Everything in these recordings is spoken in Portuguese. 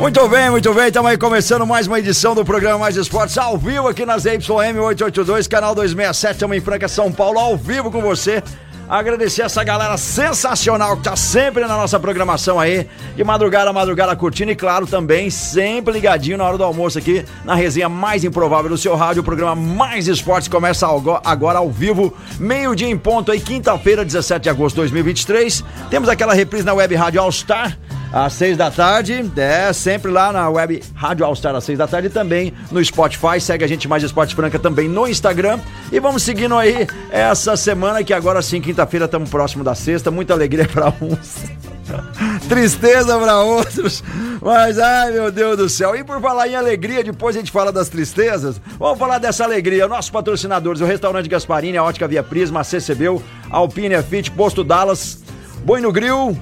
Muito bem, muito bem. Estamos aí começando mais uma edição do programa Mais Esportes ao vivo aqui na ZYM 882, canal 267. Estamos em Franca, São Paulo, ao vivo com você. Agradecer essa galera sensacional que tá sempre na nossa programação aí, de madrugada a madrugada curtindo e, claro, também sempre ligadinho na hora do almoço aqui na resenha mais improvável do seu rádio. O programa Mais Esportes começa agora ao vivo, meio-dia em ponto aí, quinta-feira, 17 de agosto de 2023. Temos aquela reprise na web Rádio All Star às seis da tarde, é, sempre lá na web Rádio All Star às seis da tarde também no Spotify, segue a gente mais Esporte Franca também no Instagram e vamos seguindo aí essa semana que agora sim, quinta-feira, estamos próximo da sexta, muita alegria para uns. Tristeza para outros, mas ai meu Deus do céu. E por falar em alegria, depois a gente fala das tristezas. Vamos falar dessa alegria. Nossos patrocinadores: o Restaurante Gasparini, a Ótica Via Prisma, a CCBU, Alpine Fit, Posto Dallas, Boi no Grill,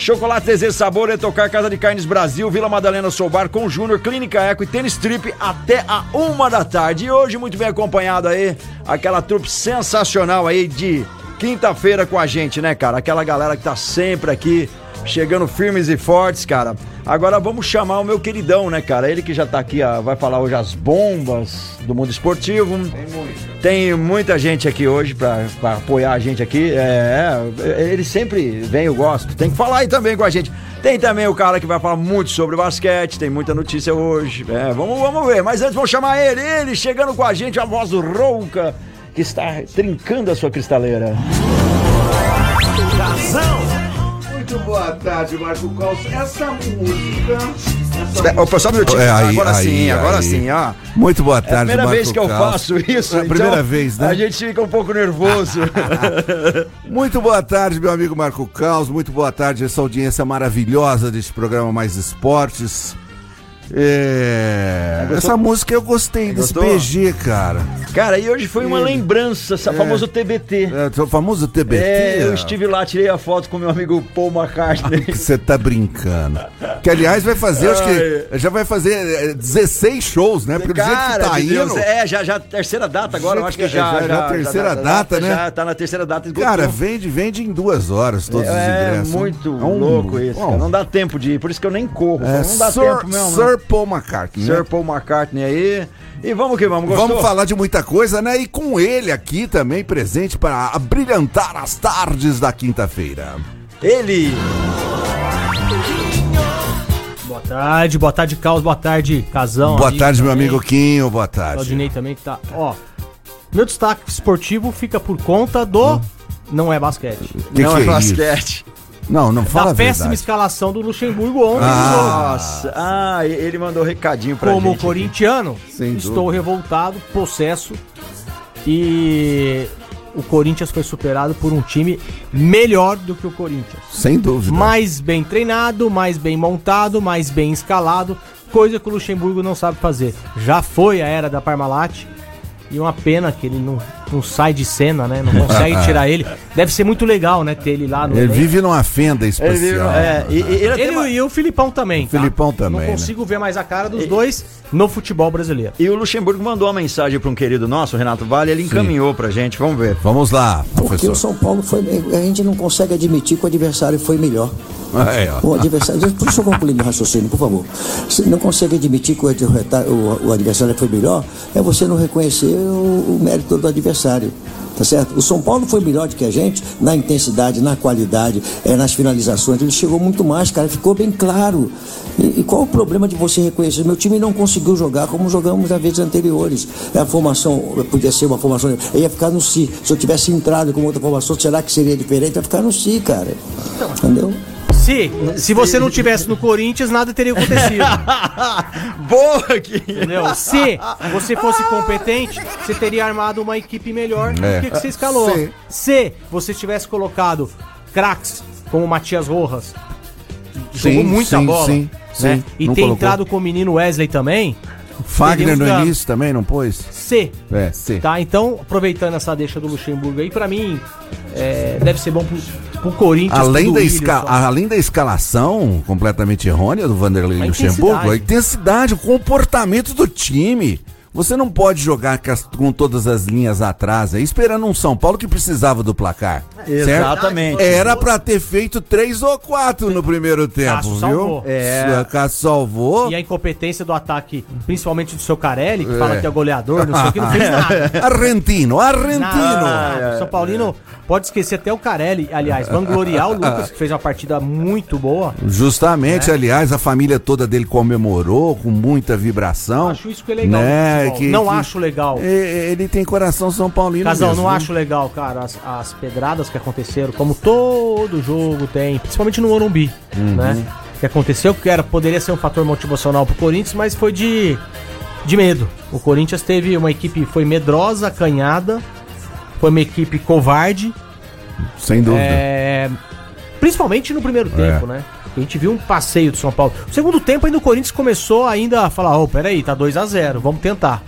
Chocolate Desejo Sabor, Etocar, Casa de Carnes Brasil, Vila Madalena Soubar, com Júnior, Clínica Eco e Tênis Trip até a uma da tarde. E hoje, muito bem acompanhado aí, aquela trupe sensacional aí de quinta-feira com a gente, né, cara? Aquela galera que tá sempre aqui, chegando firmes e fortes, cara. Agora vamos chamar o meu queridão, né, cara? Ele que já tá aqui, ó, vai falar hoje as bombas do mundo esportivo. Tem muita. Tem muita gente aqui hoje pra, pra apoiar a gente aqui. É, ele sempre vem, eu gosto. Tem que falar aí também com a gente. Tem também o cara que vai falar muito sobre basquete, tem muita notícia hoje. É, vamos, vamos ver. Mas antes vamos chamar ele, ele chegando com a gente, a voz rouca, que está trincando a sua cristaleira. Razão. Muito boa tarde, Marco Caos. Essa música. Essa Opa, só um minutinho. É, aí, agora aí, sim, agora aí. sim, ó. Muito boa É a tarde, primeira Marco vez que eu Caos. faço isso. É a primeira então vez, né? A gente fica um pouco nervoso. Muito boa tarde, meu amigo Marco Caos. Muito boa tarde, essa audiência maravilhosa deste programa Mais Esportes. É... Essa música eu gostei desse Gostou? PG, cara. Cara, e hoje foi uma lembrança, essa famoso TBT. É, o famoso TBT. É, eu estive lá, tirei a foto com meu amigo Paul McCartney. Você tá brincando. Que aliás vai fazer, acho que já vai fazer é, 16 shows, né? Porque do jeito que tá de Deus, indo. é, já, já terceira data agora, eu acho que já. Já- já é a terceira data, né? Já tá na terceira data. esgotou. Cara, vende, vende em duas horas todos os é ingressos. muito É um- louco isso, Bom, cara. Não dá tempo de ir, por isso que eu nem corro. É, não dá Sir, tempo mesmo. Sir né? Paul McCartney. né? Sir Paul McCartney aí. E vamos que vamos, gostou? Vamos falar de muita coisa, né? E com ele aqui também presente para abrilhantar as tardes da quinta-feira. Ele, Boa tarde, boa tarde, Caos, boa tarde, Casão. boa tarde, meu também. amigo Quinho, boa tarde. Claudinei também que tá. Ó, meu destaque esportivo fica por conta do. Não é basquete. Que não que é é basquete. Não, não fala da a péssima verdade. escalação do Luxemburgo ontem. Ah. Nossa, ah, ele mandou recadinho pra Como gente. corintiano, Sem estou dúvida. revoltado, possesso. E o Corinthians foi superado por um time melhor do que o Corinthians. Sem dúvida. mais bem treinado, mais bem montado, mais bem escalado, coisa que o Luxemburgo não sabe fazer. Já foi a era da Parmalat e uma pena que ele não, não sai de cena, né? Não consegue tirar ele. Deve ser muito legal, né? Ter ele lá no Ele elenco. vive numa fenda Ele, especial. viu, é, e, e ele Ele ma- e o Filipão também. tá? Filipão também, Não né? consigo ver mais a cara dos dois no futebol brasileiro. E o Luxemburgo mandou uma mensagem para um querido nosso, Renato Vale, ele encaminhou pra gente, vamos ver. Vamos lá, Porque professor. o São Paulo foi. A gente não consegue admitir que o adversário foi melhor. Ó. O adversário. Deixa eu concluir meu raciocínio, por favor. Você não consegue admitir que o adversário, o, o adversário foi melhor, é você não reconhecer o, o mérito do adversário. Tá certo? O São Paulo foi melhor do que a gente na intensidade, na qualidade, é, nas finalizações. Ele chegou muito mais, cara, ficou bem claro. E, e qual o problema de você reconhecer? Meu time não conseguiu jogar como jogamos nas vezes anteriores. A formação podia ser uma formação. Eu ia ficar no si. Se eu tivesse entrado com outra formação, será que seria diferente? Eu ia ficar no si, cara. Entendeu? Se, se você não tivesse no Corinthians, nada teria acontecido. Boa aqui! Entendeu? Se você fosse competente, você teria armado uma equipe melhor do É. que, que você escalou. Se. Se você tivesse colocado craques como o Matias Rojas, jogou Sim, muita sim, bola. sim, né? sim. E ter colocou. entrado com o menino Wesley também. Fagner no início também, não pôs? C. É, C. Tá, então, aproveitando essa deixa do Luxemburgo aí, pra mim, é, deve ser bom pro, pro Corinthians. Além da, esca- além da escalação completamente errônea do Vanderlei A Luxemburgo, a intensidade. intensidade, o comportamento do time. Você não pode jogar com, as- com todas as linhas atrás aí, esperando um São Paulo que precisava do placar. certo? Exatamente. Era pra ter feito três ou quatro no primeiro tempo, Cássio viu? salvou. É. Cássio salvou. E a incompetência do ataque, principalmente do seu Carelli, que fala É. que é goleador, não sei o que, não fez nada. Argentino, argentino. Nada. São Paulino pode esquecer até o Carelli, aliás, vangloriar o Lucas, que fez uma partida muito boa. Justamente, É. aliás, a família toda dele comemorou com muita vibração. Acho isso que é legal. Né? Futebol. Que- não que- acho legal. É, Ele tem coração São Paulino. Casal, mesmo, não viu? acho legal, cara, as, as pedradas que aconteceram, como todo jogo tem, principalmente no Morumbi, Uhum. né? Que aconteceu, que era, poderia ser um fator motivacional pro Corinthians, mas foi de, de medo. O Corinthians teve uma equipe, foi medrosa, acanhada, foi uma equipe covarde, Sem dúvida. é, principalmente no primeiro tempo, né? A gente viu um passeio do São Paulo. No segundo tempo, ainda o Corinthians começou ainda a falar: Ô, peraí, tá 2 a 0 vamos tentar.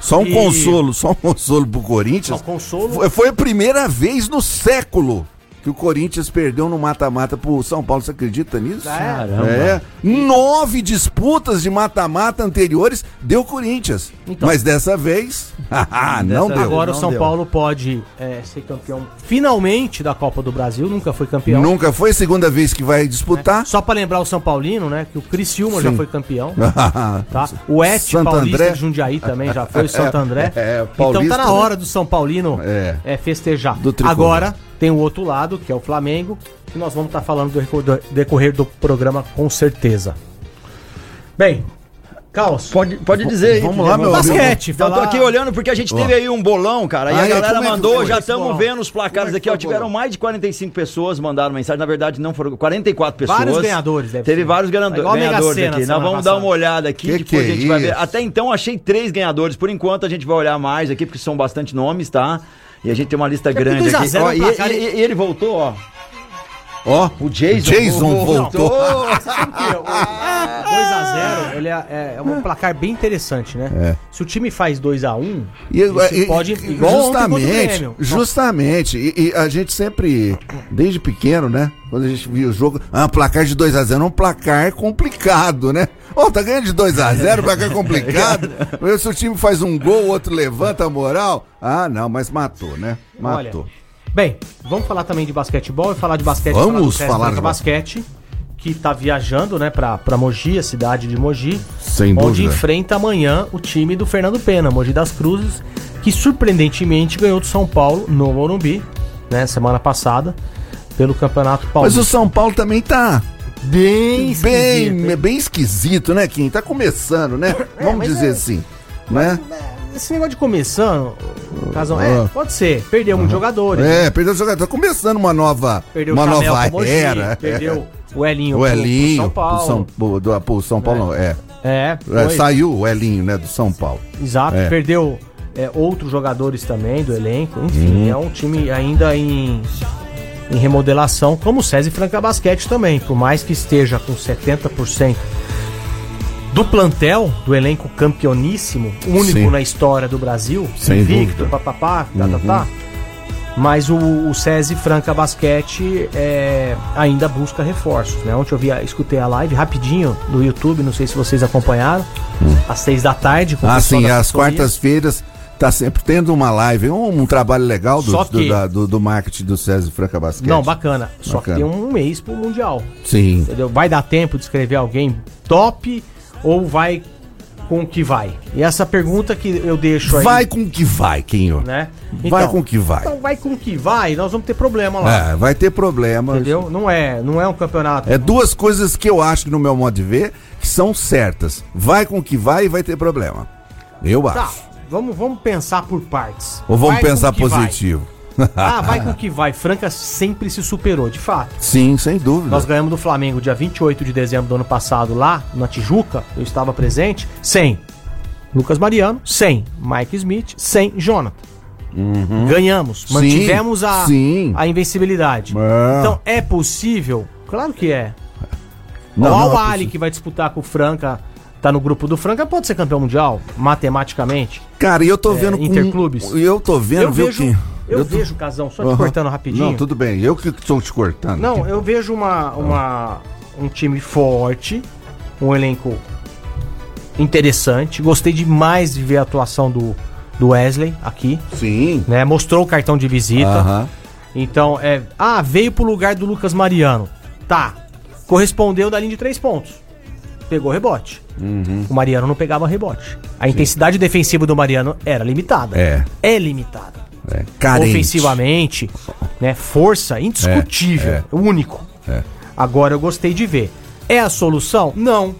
Só um e- consolo, só um consolo pro Corinthians. Só consolo. Foi, foi a primeira vez no século que o Corinthians perdeu no mata-mata pro São Paulo. Você acredita nisso? Caramba. É. Nove disputas de mata-mata anteriores deu Corinthians. Então. Mas dessa vez, ah, não Dessa deu. Agora não o São deu. Paulo pode é, ser campeão finalmente da Copa do Brasil, nunca foi campeão. Nunca foi a segunda vez que vai disputar. Só pra lembrar o São Paulino, né? Que o Criciúma já Sim. foi campeão. Tá? O Et Paulista André. de Jundiaí também já foi, o Santo André. é, então Paulista, tá na né? hora do São Paulino É. é, festejar. Agora tem o outro lado, que é o Flamengo, que nós vamos estar falando do decorrer do programa com certeza. Bem, Caos. Pode, pode dizer aí. Vamos lá, meu Basquete, Eu tô aqui olhando porque a gente teve aí um bolão, cara. E Ah, a é? galera é que mandou, foi já estamos vendo os placares é aqui, ó. Tiveram mais de 45 pessoas mandaram mensagem. Na verdade, não foram 44 pessoas. Vários ganhadores, deve Teve ser. vários ganhado- É igual a Mega ganhadores aqui. Nós vamos dar passada. uma olhada aqui, Que depois que a é gente vai ver. isso? Até então achei três ganhadores. Por enquanto a gente vai olhar mais aqui, porque são bastante nomes, tá? E a gente tem uma lista grande 2 a aqui. 0 Ó, e, e- e ele voltou, ó. Ó, O Jason, Jason voltou. 2x0, ele é, é um placar bem interessante, né? É. Se o time faz 2x1, E, isso e- pode. Igual justamente, Grêmio. justamente. E, e a gente sempre, desde pequeno, né? Quando a gente via o jogo, ah, placar de 2x0 é um placar complicado, né? Ó, tá ganhando de 2x0, placar complicado. Se o time faz um gol, o outro levanta a moral. Ah, não, mas matou, né? Matou. Bem, vamos falar também de basquetebol e falar de basquete. Vamos falar Franca de basquete, que tá viajando, né, pra, pra Mogi, a cidade de Mogi. Sem onde dúvida. enfrenta amanhã o time do Fernando Pena, Mogi das Cruzes, que surpreendentemente ganhou do São Paulo no Morumbi, né, semana passada, pelo Campeonato Mas Paulista. o São Paulo também tá bem bem, bem esquisito, né, Kim? Tá começando, né? Vamos mas dizer é- assim, né? Esse negócio de começando, Casão, é, Ah. pode ser, perdeu muitos jogadores. É, perdeu o jogador. Tá começando uma nova, Perdeu uma nova pro Mogi, era. perdeu o Elinho, O pro- pro Elinho, São Paulo. pro São, pro, do, pro São Paulo, não, é. É, É. Saiu o Elinho, né, do São Paulo. Exato, É. perdeu é, outros jogadores também do elenco. Enfim, é um time ainda em, em remodelação, como o César Franca Basquete também. Por mais que esteja com 70% do plantel, do elenco campeoníssimo, único Sim. na história do Brasil, Sem invicto. Uhum. papapá, tá, tá, tá. Mas o, o SESI Franca Basquete é, ainda busca reforços. Né? Ontem eu vi, escutei a live rapidinho no YouTube, não sei se vocês acompanharam, às seis da tarde. com o Ah, sim, às quartas-feiras tá sempre tendo uma live, um, um trabalho legal do, Só do, que- da- do, do marketing do César Franca Basquete. Não, bacana. Só Bacana. que tem um mês pro Mundial. Sim. Entendeu? Vai dar tempo de escrever alguém top ou vai com o que vai? E essa pergunta que eu deixo aí. Vai com o que vai, Quinho. né? Vai com o que vai. Então vai com o que vai, nós vamos ter problema lá. É, vai ter problema. Entendeu? Não é, não é um campeonato. É duas coisas que eu acho no meu modo de ver que são certas. Vai com o que vai e vai ter problema. Eu Tá, acho. vamos, vamos pensar por partes. Ou vamos Vai pensar o que vai. Ah, vai com o que vai. Franca sempre se superou, de fato. Sim, sem dúvida. Nós ganhamos do Flamengo dia 28 de dezembro do ano passado lá na Tijuca, eu estava presente, sem Lucas Mariano, sem Mike Smith, sem Jonathan. Ganhamos, Sim, mantivemos a, sim. a invencibilidade. É. Então é possível? Claro que é. Não, o não é Al-Ali, possível. que vai disputar com o Franca, tá no grupo do Franca, pode ser campeão mundial, matematicamente. Cara, e eu tô É, vendo interclubes. E eu tô vendo, eu viu vejo, que. Eu, tô- vejo, Casão, só te Aham. cortando rapidinho. Não, tudo bem. Eu que estou te cortando. Não, eu vejo uma, uma, um time forte, um elenco interessante. Gostei demais de ver a atuação do, do Wesley aqui, Sim. né? Mostrou o cartão de visita. Aham. Então, é. Ah, veio pro lugar do Lucas Mariano. Tá. Correspondeu da linha de três pontos. Pegou rebote. Uhum. O Mariano não pegava rebote. A intensidade defensiva do Mariano era limitada. É. É limitada. É. Carente. Ofensivamente, né? Força indiscutível. É, é. Único. É. Agora eu gostei de ver. É a solução? Não.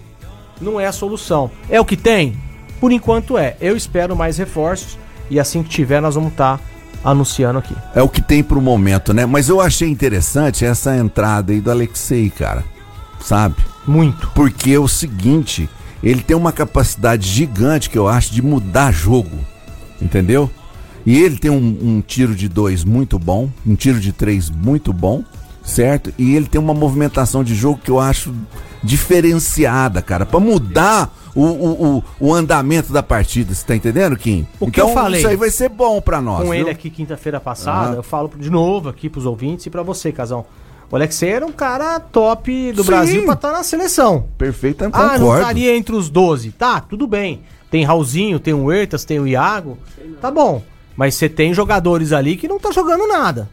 Não é a solução. É o que tem? Por enquanto é. Eu espero mais reforços. E assim que tiver, nós vamos estar anunciando aqui. É o que tem pro momento, né? Mas eu achei interessante essa entrada aí do Alexei, cara. Sabe? Muito. Porque é o seguinte, ele tem uma capacidade gigante que eu acho de mudar jogo. Entendeu? E ele tem um, um tiro de dois muito bom, um tiro de três muito bom, certo? E ele tem uma movimentação de jogo que eu acho diferenciada, cara, Pra mudar o, o, o, andamento da partida, você tá entendendo, Kim? O que eu falei Isso aí vai ser bom pra nós. com viu? ele aqui quinta-feira passada, Aham. eu falo de novo aqui pros ouvintes e pra você, Casão. O Alexei era um cara top do Sim. Brasil pra estar na seleção. Perfeito, Ah, não concordo. estaria entre os 12. Tá, tudo bem. Tem Raulzinho, tem o Huertas, tem o Iago. Tá bom. Mas você tem jogadores ali que não tá jogando nada.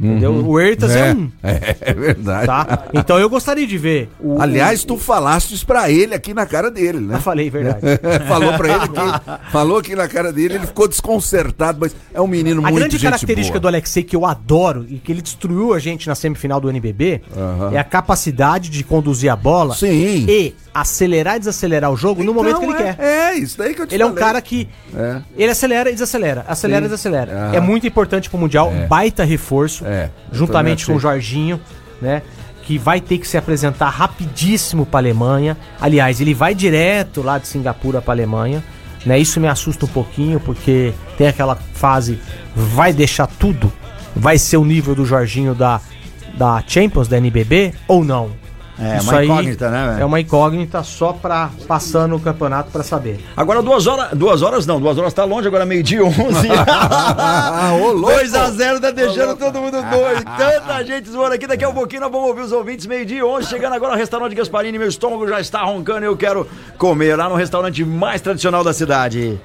Entendeu? O Huertas é, é, um, é, é verdade. tá? Então eu gostaria de ver. O, Aliás, tu falaste isso pra ele aqui na cara dele, né? Eu falei, verdade. falou pra ele aqui, falou aqui na cara dele, ele ficou desconcertado, mas é um menino A muito grande gente característica boa. do Alexei que eu adoro e que ele destruiu a gente na semifinal do NBB Aham. é a capacidade de conduzir a bola Sim. e acelerar e desacelerar o jogo no momento que ele Então, é, quer. É, isso daí que eu te Ele é um falei. cara que É. ele acelera e desacelera, acelera e desacelera. Aham. É muito importante pro mundial, baita reforço, É, juntamente com o Jorginho, né? Que vai ter que se apresentar rapidíssimo pra Alemanha. Aliás, ele vai direto lá de Singapura pra Alemanha. Né? Isso me assusta um pouquinho, porque tem aquela fase, vai deixar tudo? Vai ser o nível do Jorginho da, da Champions, da NBB, ou não? É, Isso uma aí incógnita, né, velho? É uma incógnita só pra passando o campeonato pra saber. Agora duas horas, duas horas não, duas horas tá longe, agora meio-dia 11. Ah, ô, louco. 2x0 tá deixando todo mundo doido. Tanta gente zoando aqui. Daqui a pouquinho nós vamos ouvir os ouvintes. Meio-dia 11. Chegando agora ao restaurante Gasparini. Meu estômago já está roncando e eu quero comer lá no restaurante mais tradicional da cidade.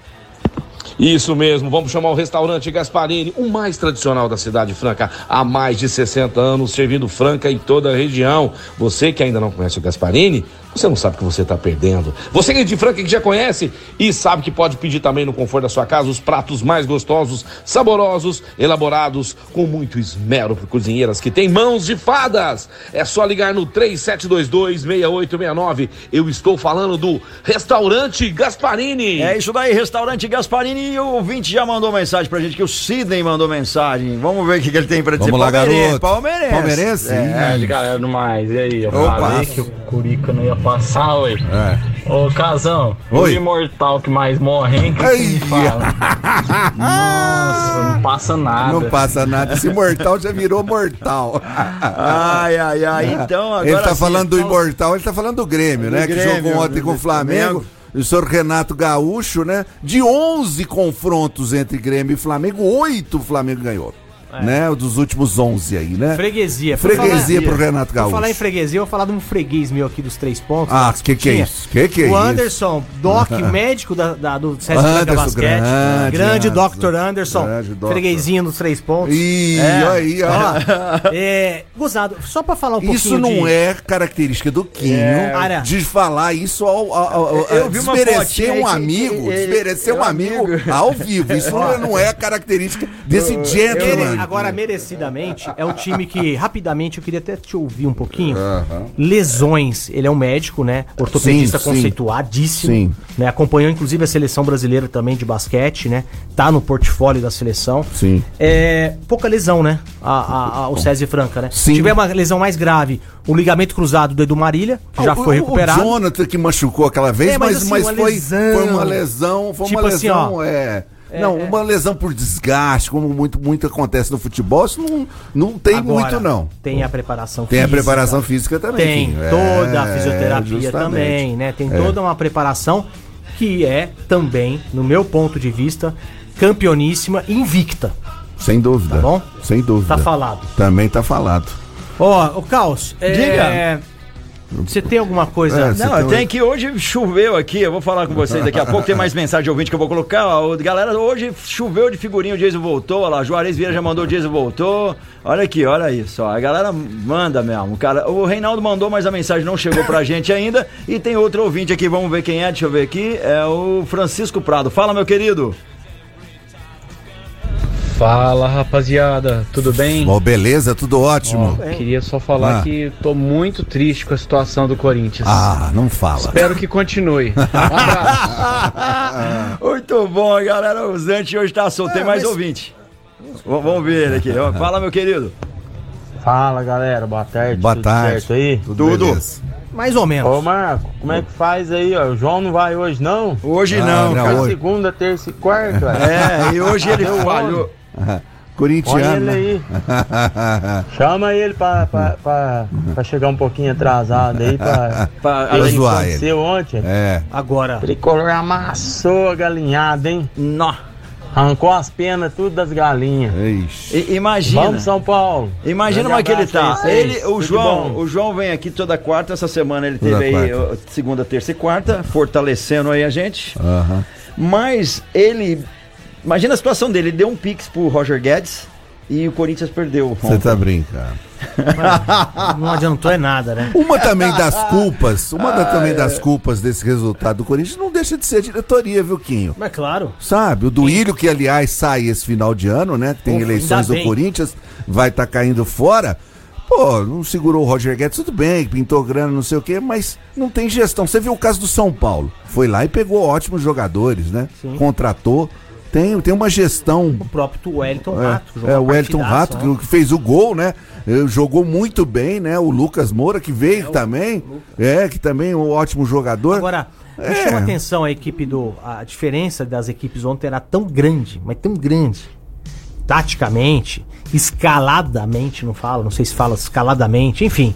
Isso mesmo, vamos chamar o restaurante Gasparini, o mais tradicional da cidade franca, há mais de 60 anos, servindo franca em toda a região. Você que ainda não conhece o Gasparini, você não sabe o que você está perdendo. Você que é de franca que já conhece e sabe que pode pedir também no conforto da sua casa os pratos mais gostosos, saborosos, elaborados com muito esmero por cozinheiras que têm mãos de fadas. É só ligar no 3722-6869. Eu estou falando do restaurante Gasparini. É isso daí, restaurante Gasparini. E o ouvinte já mandou mensagem pra gente, que o Sidney mandou mensagem. Vamos ver o que, que ele tem pra dizer. Vamos lá, Palmeirense, garoto. Palmeirense. Palmeirense? É. Tarde, galera do mais. E aí, eu Opa. falei que o Curica não ia passar, ué. É. Ô, Casão, Oi. o imortal que mais morre, hein? Que Ai. fala? Nossa, não passa nada. Não passa nada. Esse mortal já virou mortal. Ai, ai, ai. Então, agora ele tá sim, falando do então- imortal, ele tá falando do Grêmio, Do né? que Grêmio, jogou ontem do- com o do Flamengo. Flamengo. O senhor Renato Gaúcho, né? De 11 confrontos entre Grêmio e Flamengo, oito o Flamengo ganhou. Né? O dos últimos 11 aí, né? Freguesia. Freguesia falar- pro Renato Gaúcho. falar em freguesia, eu vou falar de um freguês meu aqui dos três pontos. Ah, que que é isso? Que que é o isso? Anderson, Doc, médico da, da- do Sesc Franca Anderson, Basquete. grande, Grande, Anderson. Dr. Anderson. Grande. Freguesinho dos três pontos. Ih, É. aí, ó. Ó, é, gozado, só pra falar um pouquinho Isso não de- é característica do Quinho Cara. de falar isso ao, ao, ao- ao- Eu vi uma desmerecer fotinha um amigo, desmerecer é um amigo ao vivo. Isso não, não é característica desse gentleman. Agora, merecidamente, é um time que, rapidamente, eu queria até te ouvir um pouquinho. Lesões. Ele é um médico, né? Ortopedista Sim, sim. conceituadíssimo. Sim. Né? Acompanhou, inclusive, a seleção brasileira também de basquete, né? Tá no portfólio da seleção. Sim. É, pouca lesão, né? A, a- a- o César Franca, né? Sim. Se tiver uma lesão mais grave, o ligamento cruzado do Edu Marília, que já O- foi recuperado. O Jonathan que machucou aquela vez, É, mas mas, assim, mas, foi, lesão. foi uma lesão, foi Tipo uma assim, lesão, ó, é. Não, uma lesão por desgaste, como muito, muito acontece no futebol, isso não, não tem Agora, muito, não. Tem a preparação Tem a física. preparação física também. Tem Quinho. toda a É, fisioterapia justamente. também, né? Tem É. toda uma preparação que é também, no meu ponto de vista, campeoníssima invicta. Sem dúvida. Tá bom? Sem dúvida. Tá falado. Também tá falado. Ó, o Caos, é, Diga. Você tem alguma coisa? É, Não, tem- tem que hoje choveu aqui, eu vou falar com vocês daqui a pouco, tem mais mensagem de ouvinte que eu vou colocar. Ó, galera, hoje choveu de figurinha, o Jason voltou, olha lá, Juarez Vieira já mandou, o Jason voltou. Olha aqui, olha isso, ó, a galera manda mesmo. Cara, o Reinaldo mandou, mas a mensagem não chegou pra gente ainda. E tem outro ouvinte aqui, vamos ver quem é, deixa eu ver aqui, é o Francisco Prado. Fala, meu querido. Fala rapaziada, tudo bem? Ó, beleza, tudo ótimo. Ó, queria só falar Ah. que tô muito triste com a situação do Corinthians. Ah, não fala. Espero que continue. Um. Muito bom, galera. O Zante hoje tá solto, tem mais ouvinte. V- Vamos ver ele aqui. Fala, meu querido. Fala galera, boa tarde. Boa tudo tarde. certo aí? Tudo. beleza. Mais ou menos. Ô Marco, como é que faz aí, ó? O João não vai hoje não? Hoje Ah, não, não, cara. hoje. Segunda, terça e quarta. É, e hoje ele falhou. Corintiano. ele né? aí. Chama ele pra, pra, pra, pra chegar um pouquinho atrasado aí pra. Pra- que zoar ele. aconteceu ontem. é. Agora, Tricolor amassou a galinhada, hein? Nó. Arrancou as penas tudo das galinhas. I- Imagina. Vamos, São Paulo. Imagina como é que ele tá. Ele, o João, o João vem aqui toda quarta, essa semana ele teve Toda aí quarta. segunda, terça e quarta, fortalecendo aí a gente. Mas ele, imagina a situação dele, ele deu um pix pro Roger Guedes e o Corinthians perdeu. Você tá brincando. não adiantou é nada, né? Uma também das culpas, uma da- também das culpas desse resultado do Corinthians não deixa de ser a diretoria, viu, Quinho? Mas claro. Sabe, o Duílio, que aliás sai esse final de ano, né? Que tem Pô, eleições do. Corinthians, vai estar caindo fora. Pô, não segurou o Roger Guedes, tudo bem, pintou grana, não sei o quê, mas não tem gestão. Você viu o caso do São Paulo. Foi lá e pegou ótimos jogadores, né? Contratou. Tem, tem uma gestão. O próprio Wellington É, Rato. jogou é, o Wellington Rato, né? que, fez o gol, né? Eh, Jogou muito bem, né? O Lucas Moura, que veio também. É, que também é um ótimo jogador. Agora, me É. chama a atenção a equipe do. A diferença das equipes ontem era tão grande, mas tão grande. Taticamente, escaladamente, não fala, não sei se fala escaladamente, enfim.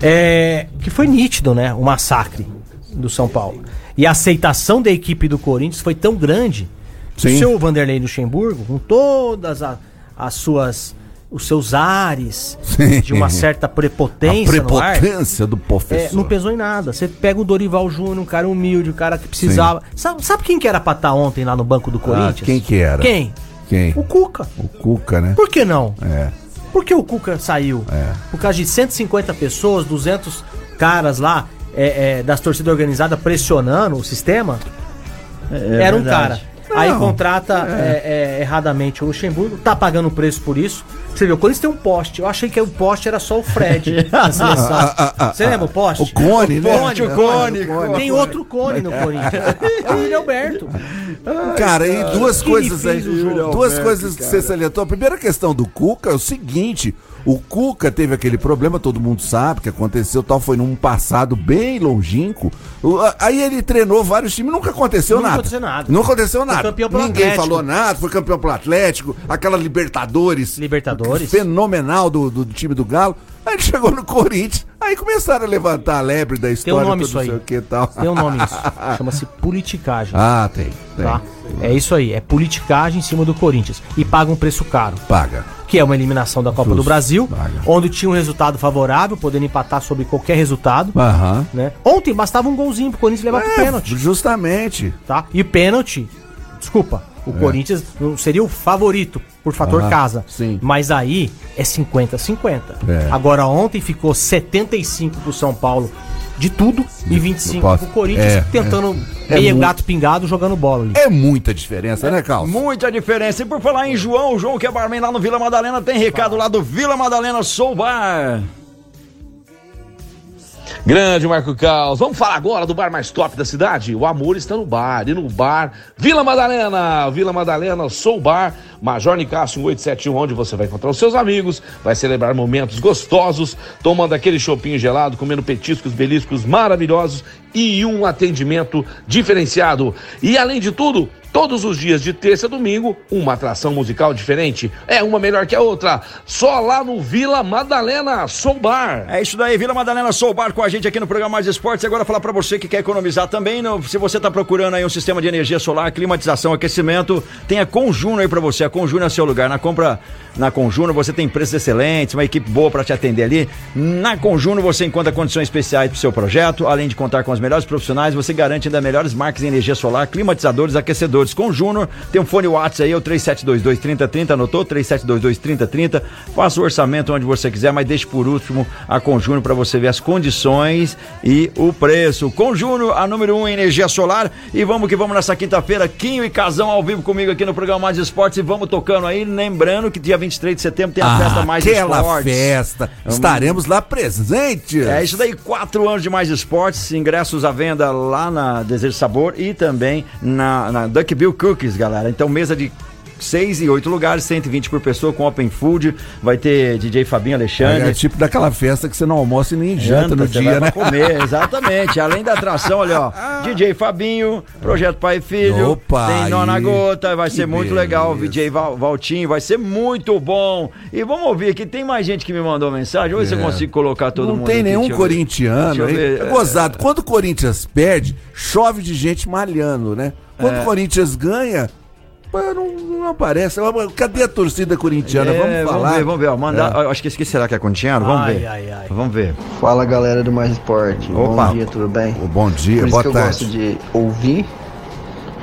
É, que foi nítido, né? O massacre do São Paulo. E a aceitação da equipe do Corinthians foi tão grande. Sim. O seu Vanderlei Luxemburgo, com todas a- as suas. os seus ares Sim. de uma certa a prepotência no ar, prepotência do é, professor. não pesou em nada. Você pega o Dorival Júnior, um cara humilde, um cara que precisava. Sabe, sabe quem que era pra estar ontem lá no banco do Corinthians? Ah, quem que era? Quem? Quem? O Cuca. O Cuca, né? Por que não? É. Por que o Cuca saiu? É. Por causa de 150 pessoas, 200 caras lá é, é, das torcidas organizadas pressionando o sistema? era um verdade. Cara. Aí Não, contrata é, é, erradamente o Luxemburgo, tá pagando preço por isso. Você viu, o Corinthians tem um poste. Eu achei que o poste era só o Fred na seleção. Você lembra o poste? O Cone, né? Ponte, o Cone. Tem outro cone no Corinthians. É o William Alberto. Cara, e duas coisas aí. o Duas coisas que você salientou. A primeira questão do Cuca é o seguinte: o Cuca teve aquele problema, todo mundo sabe que aconteceu, tal, foi num passado bem longínquo. Aí ele treinou vários times, nunca aconteceu Nunca nada. aconteceu nada. Não aconteceu Foi nada. campeão pelo Ninguém Atlético. falou nada, foi campeão pelo Atlético, aquela Libertadores. Libertadores. Fenomenal do, do time do Galo. Aí ele chegou no Corinthians, aí começaram a levantar a lebre da Tem história. um nome tudo isso aí. sei o que e tal. Tem um nome isso. Chama-se politicagem. Ah, tem. tem. Tá? É isso aí. É politicagem em cima do Corinthians. E paga um preço caro. Paga. Que é uma eliminação da Copa Justo. do Brasil, Paga. onde tinha um resultado favorável, podendo empatar sobre qualquer resultado. Aham. Né? Ontem bastava um golzinho pro Corinthians levar pro É, pênalti. Justamente. Tá? E pênalti, desculpa, o Corinthians não seria o favorito por fator. Aham, casa. sim. Mas aí é 50-50. É. Agora ontem ficou 75 pro São Paulo de tudo e 25 posso- pro Corinthians é, tentando é. meio É mu- gato pingado jogando bola ali. É muita diferença, né, Carlos? Muita diferença. E por falar em João, o João que é barman lá no Vila Madalena, tem recado lá do Vila Madalena Soul Bar. Grande Marco Caos. Vamos falar agora do bar mais top da cidade? O amor está no bar. E no bar Vila Madalena. Vila Madalena, Sou Bar, Major Nicásio 1871, onde você vai encontrar os seus amigos, vai celebrar momentos gostosos, tomando aquele chopinho gelado, comendo petiscos, beliscos maravilhosos e um atendimento diferenciado. E além de tudo, Todos os dias de terça a domingo, uma atração musical diferente. É uma melhor que a outra. Só lá no Vila Madalena Soul Bar. É isso daí, Vila Madalena Soul Bar com a gente aqui no programa Mais Esportes. Agora falar pra você que quer economizar também, no- se você tá procurando aí um sistema de energia solar, climatização, aquecimento, tem a Conjuno aí pra você. A Conjuno é seu lugar. Na compra na Conjuno você tem preços excelentes, uma equipe boa pra te atender ali. Na Conjuno você encontra condições especiais pro seu projeto, além de contar com os melhores profissionais, você garante ainda melhores marcas em energia solar, climatizadores, aquecedores. Conjuno, tem um fone WhatsApp aí, o 3722 3030, anotou? 3722 3030. Faça o orçamento onde você quiser, mas deixe por último a Conjuno para você ver as condições e o preço. Conjuno, a número 1 um em energia solar. E vamos que vamos nessa quinta-feira, Quinho e Casão ao vivo comigo aqui no programa Mais Esportes e vamos tocando aí, lembrando que dia 23 de setembro tem a festa Mais Ah, aquela Esportes. festa. Estaremos lá presentes. É isso daí, quatro anos de mais esportes, ingressos à venda lá na Desejo Sabor e também na, na Duck Bill Cookies, galera. Então, mesa de seis e oito lugares, 120 por pessoa com open food. Vai ter DJ Fabinho Alexandre. É, tipo daquela festa que você não almoça e nem janta, no você dia, né? comer, exatamente. Além da atração, olha, ó, DJ Fabinho, Projeto Pai e Filho, Opa, tem Nona aí. Gota, vai Que ser muito beleza. legal, DJ Val, Valtinho, vai ser muito bom. E vamos ouvir aqui, tem mais gente que me mandou mensagem, vamos ver se eu É. consigo colocar todo não mundo tem aqui, nenhum deixa corintiano. Hein? ver, É gozado. Quando o Corinthians perde, chove de gente malhando, né? Quando É. o Corinthians ganha, não, não aparece. Cadê a torcida corintiana? É, vamos falar. Vamos ver, vamos ver. Ó, mandar, É. Acho que esse será que é corintiano? Vamos Ai, ver. ai, ai. Vamos ver. Fala galera do Mais Esporte, Opa. bom dia, tudo bem? Bom dia, Por isso boa que eu tarde. gosto de ouvir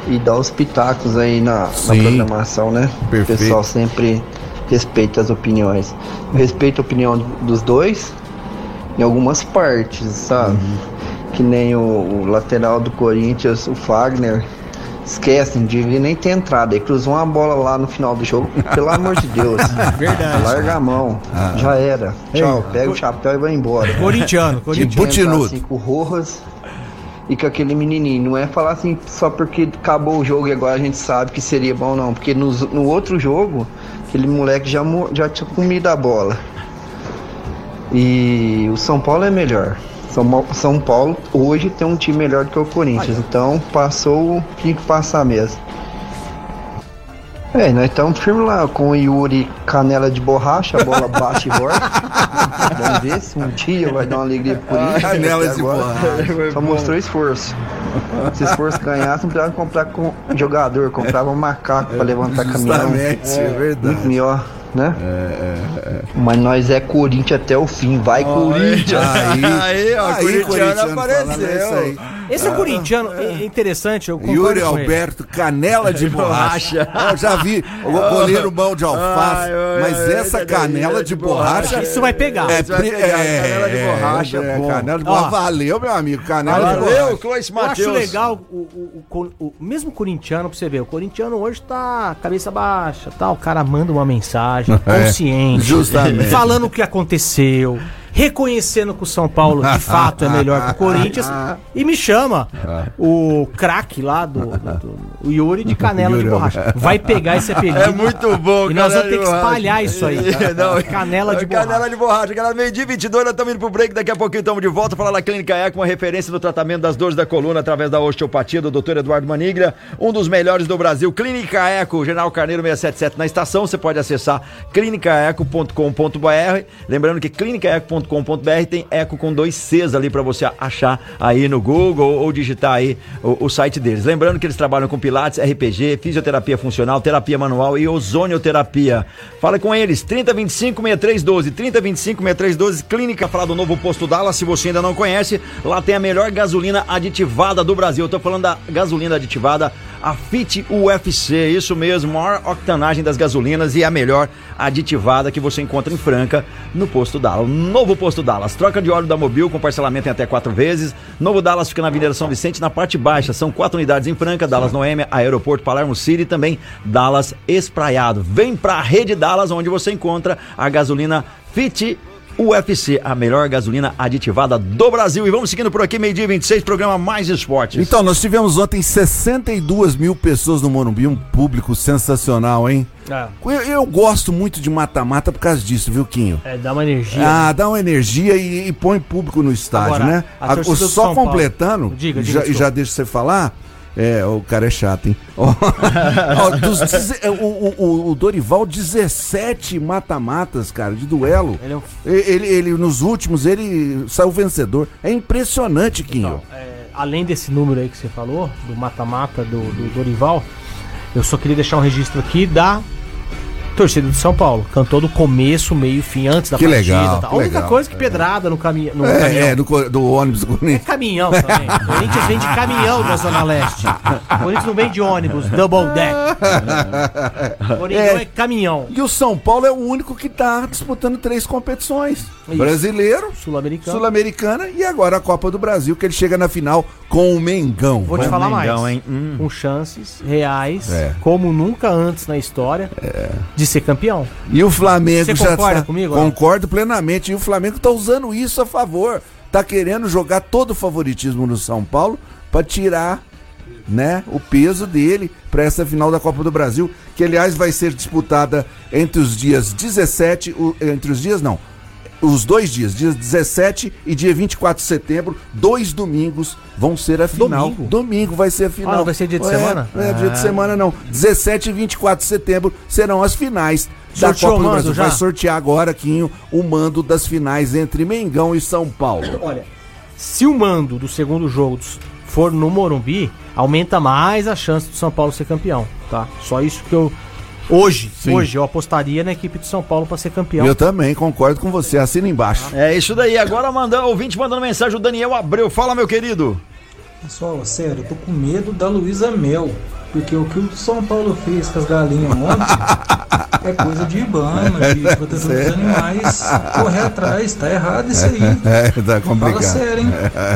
e dar os pitacos aí na, na programação, né? Perfeito. O pessoal sempre respeita as opiniões. Eu respeito a opinião dos dois em algumas partes, sabe? Uhum. Que nem o, o lateral do Corinthians, o Fagner. Esquece, não devia nem ter entrado. Aí cruzou uma bola lá no final do jogo. Pelo amor de Deus. Verdade. Larga a mão. Ah. Já era. Tchau. Pega o chapéu e vai embora. Corintiano, corintiano. assim com o Rojas e com aquele menininho. Não é falar assim só porque acabou o jogo e agora a gente sabe que seria bom, não. Porque nos- no, outro jogo, aquele moleque já, já tinha comido a bola. E o São Paulo é melhor. São, São Paulo hoje tem um time melhor do que o Corinthians. Então passou o que tinha que passar mesmo. É, nós estamos firmes lá com o Yuri canela de borracha, a bola baixa e volta. Vamos ver se um dia vai dar uma alegria pro Corinthians. Canela Até de borracha. Só mostrou esforço. Se esforço ganhasse, não precisava comprar com jogador, comprava um macaco pra levantar caminhão. Justamente, é verdade. Muito melhor, né? Mas nós é Corinthians até o fim. Vai, Corinthians! Aí, Aí, ó, aí, falando apareceu. Esse é corintiano, é interessante, eu Yuri. Alberto, canela de borracha. borracha. Eu já vi o goleiro mão de alface, Ai, ai, mas ai, essa ai, canela ai, de de borracha. Isso vai pegar. É, pegar, é, canela de borracha, é, bom. canela de Ó. borracha. Valeu, meu amigo. Canela de Valeu, borracha. Clois Eu Matheus. acho legal o, o, o, o- mesmo corintiano, pra você ver, o corintiano hoje tá cabeça baixa, tá? O cara manda uma mensagem É, consciente, justamente. falando o que aconteceu, reconhecendo que o São Paulo de fato é melhor que o Corinthians e me chama o craque lá do, do- do- o Yuri de canela de Yuri borracha. Vai pegar esse apelido. É muito bom, E nós vamos ter que espalhar isso aí. Não, Canela de borracha. Canela de borracha. Galera, meio dia 22, nós estamos indo pro break. Daqui a pouquinho estamos de volta. Falar da Clínica Eco, uma referência no tratamento das dores da coluna através da osteopatia do Dr. Eduardo Manigra, um dos melhores do Brasil. Clínica Eco, General Carneiro 677 na estação. Você pode acessar clinicaeco.com.br. Lembrando que clinicaeco.com.br tem eco com dois Cs ali para você achar aí no Google ou, ou digitar aí o, o site deles. Lembrando que eles trabalham com pilates, RPG, fisioterapia funcional, terapia manual e ozonioterapia. Fala com eles, 3025 6312, 3025 6312, Clínica Falar do Novo Posto Dallas, se você ainda não conhece, lá tem a melhor gasolina aditivada do Brasil. Eu tô falando da gasolina aditivada, a Fit UFC, isso mesmo, maior octanagem das gasolinas e a melhor aditivada que você encontra em Franca, no Posto Dallas. Novo Posto Dallas, troca de óleo da Mobil com parcelamento em até quatro vezes. Novo Dallas fica na Avenida São Vicente, na parte baixa. São quatro unidades em Franca, Dallas Noêmia, Aeroporto Palermo City e também Dallas Espraiado. Vem pra Rede Dallas, onde você encontra a gasolina Fit UFC, a melhor gasolina aditivada do Brasil. E vamos seguindo por aqui, meio-dia e 26, programa Mais Esportes. Então, nós tivemos ontem 62 mil pessoas no Morumbi, um público sensacional, hein? É, Eu, eu gosto muito de mata-mata por causa disso, viu, Quinho? é, dá uma energia. Ah, dá uma energia e, e põe público no estádio, Agora, né? a A- só Paulo- completando, Diga, e diga, já, e desculpa. já deixa você falar, É, o cara é chato, hein? Ó, ó, dos deze- o, o- o- Dorival, 17 mata-matas, cara, de duelo. Ele é um- Ele, ele, nos últimos, ele saiu vencedor. É impressionante, Quinho. É, além desse número aí que você falou, do mata-mata do, do Dorival, eu só queria deixar um registro aqui da torcida do São Paulo. Cantou do começo, meio, fim, antes da Que partida. legal, tá? que A única legal. coisa que pedrada no, caminho, no É, caminhão. é, do, do ônibus do É Corinthians. caminhão também. O Corinthians vem de caminhão da Zona Leste. O Corinthians não vem de ônibus, double deck. O Corinthians é, caminhão. E o São Paulo é o único que tá disputando três competições: Isso. brasileiro, Sul-Americano. Sul-Americana e agora a Copa do Brasil, que ele chega na final com o Mengão. Vou te falar Mengão, mais. hein? Hum. Com chances reais, É. como nunca antes na história, de ser campeão. E o Flamengo Você já concorda tá- comigo? Concordo plenamente. E o Flamengo tá usando isso a favor. Tá querendo jogar todo o favoritismo no São Paulo para tirar, né, o peso dele para essa final da Copa do Brasil, que aliás vai ser disputada entre os dias 17, o- entre os dias não, os dois dias, dias 17 e dia 24 de setembro, dois domingos vão ser a final. Domingo? Domingo vai ser a final. Ah, não vai ser dia de É, semana? Não é dia de Ah. semana não. 17 e 24 de setembro serão as finais da Sorteou Copa do Brasil. já? Vai sortear agora, Quinho, o mando das finais entre Mengão e São Paulo. Olha, se o mando do segundo jogo for no Morumbi, aumenta mais a chance do São Paulo ser campeão, tá? Só isso que eu hoje, Sim. hoje eu apostaria na equipe de São Paulo para ser campeão. Eu também concordo com você, assina embaixo. É isso daí. Agora mandando, ouvinte mandando mensagem, o Daniel Abreu. Fala, meu querido. Pessoal, sério, eu tô com medo da Luísa Mel. Porque o que o São Paulo fez com as galinhas ontem é coisa de Ibama, de protetor dos animais. Correr atrás, tá errado isso aí. É, tá Fala complicado. sério, hein?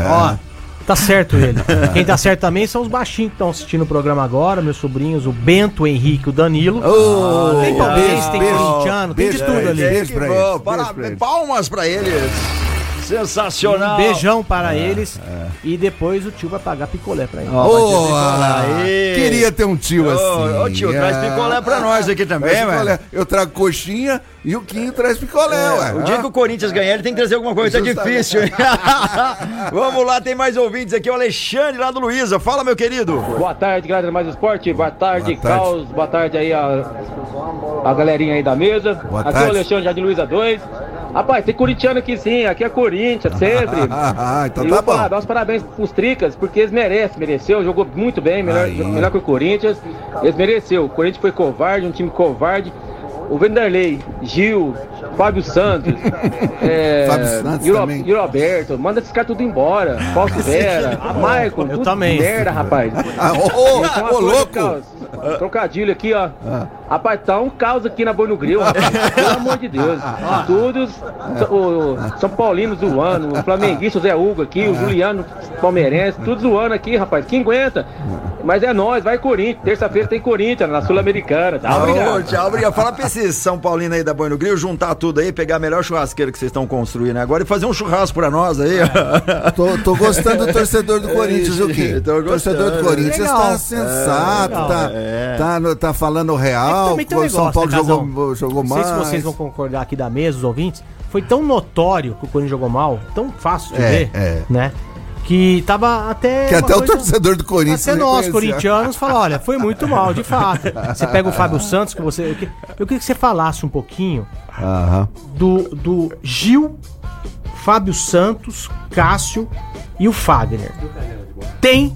Ó, tá certo ele. Quem tá certo também são os baixinhos que estão assistindo o programa agora, meus sobrinhos, o Bento, o Henrique, o Danilo. Ô, tem palmeirense, tem corintiano, tem de tudo ali. beijo pra eles. Palmas pra eles. Sensacional. Um beijão para eles. E depois o tio vai pagar picolé pra eles. Aê. queria ter um tio Ô, assim. ô, tio, traz É. picolé pra nós aqui também, velho. Eu trago coxinha e o Quinho traz picolé, ué. É, O dia que o Corinthians ganhar, ele tem que trazer alguma coisa, tá Justamente. difícil. hein? Vamos lá, tem mais ouvintes aqui, o Alexandre lá do Luísa. Fala, meu querido. Boa tarde, galera do Mais Esporte. Boa tarde, Boa tarde. Caos. Boa tarde aí a, a galerinha aí da mesa. Boa aqui tarde. é o Alexandre Jardim Luiza 2. Rapaz, tem corintiano aqui sim, aqui é Corinthians, sempre. Ah, então e tá eu vou bom. dar os parabéns pros Tricas, porque eles merecem, mereceu, jogou muito bem, melhor, Aí. melhor que o Corinthians. Eles mereceu. O Corinthians foi covarde, um time covarde. O Vanderlei, Gil, Fábio Santos, é, Fábio Santos e o- também. e o Roberto, manda esses caras tudo embora. Fausto Vera, Maicon, Eu tudo também. merda, rapaz. Ah, ô, ô, Tem uma ô, coisa, louco. Trocadilho aqui, ó. Rapaz, tá um caos aqui na Boi no Grill, rapaz. Pelo amor de Deus. Todos o, São Paulinos zoando, o Flamenguista, o Zé Hugo aqui, o Juliano Palmeirense, tudo zoando aqui, rapaz. Quem aguenta? Mas é nós, vai Corinthians. Terça-feira tem Corinthians na Sul-Americana. Tá, Ô, obrigado. tchau, obrigado. Fala pra esses São Paulino aí da Boi no Grill, juntar tudo aí, pegar a melhor churrasqueira que vocês estão construindo agora e fazer um churrasco pra nós aí. Tô, tô gostando do torcedor do Corinthians, viu, Quinho? Tô O torcedor do. Corinthians Legal. tá sensato, É, tá, é. tá, no- tá falando real. Também tem um o São negócio, Paulo né, jogou, jogou Não mais. sei se vocês vão concordar aqui da mesa, os ouvintes. Foi tão notório que o Corinthians jogou mal, tão fácil de É, ver, é. né? Que tava até. Que até o coisa- torcedor do Corinthians Até nós, corintianos, fala, olha, foi muito mal, de fato. Você pega o Fábio Santos, que você. Eu, que- eu queria que você falasse um pouquinho do, do Gil, Fábio Santos, Cássio e o Fagner. Tem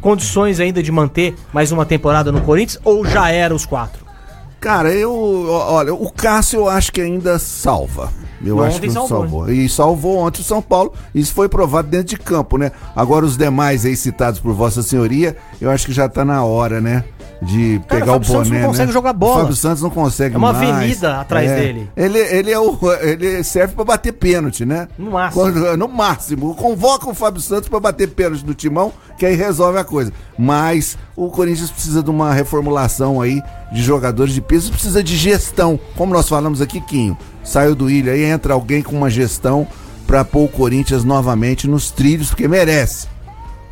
condições ainda de manter mais uma temporada no Corinthians ou já era os quatro? Cara, eu. Olha, o Cássio eu acho que ainda salva. Eu Ontem acho que salvou, salvou. E salvou ontem o São Paulo. Isso foi provado dentro de campo, né? Agora os demais aí citados por Vossa Senhoria, eu acho que já tá na hora, né? De Cara, pegar o o Fábio Santos boné. não consegue né? jogar bola. O Fábio Santos não consegue É uma mais. avenida atrás dele. Ele, ele, é o, ele serve pra bater pênalti, né? No máximo. Quando- no máximo. Convoca o Fábio Santos pra bater pênalti no timão, que aí resolve a coisa. Mas o Corinthians precisa de uma reformulação aí de jogadores de peso, precisa de gestão. Como nós falamos aqui, Quinho, saiu do Ilha aí, entra alguém com uma gestão pra pôr o Corinthians novamente nos trilhos, porque merece.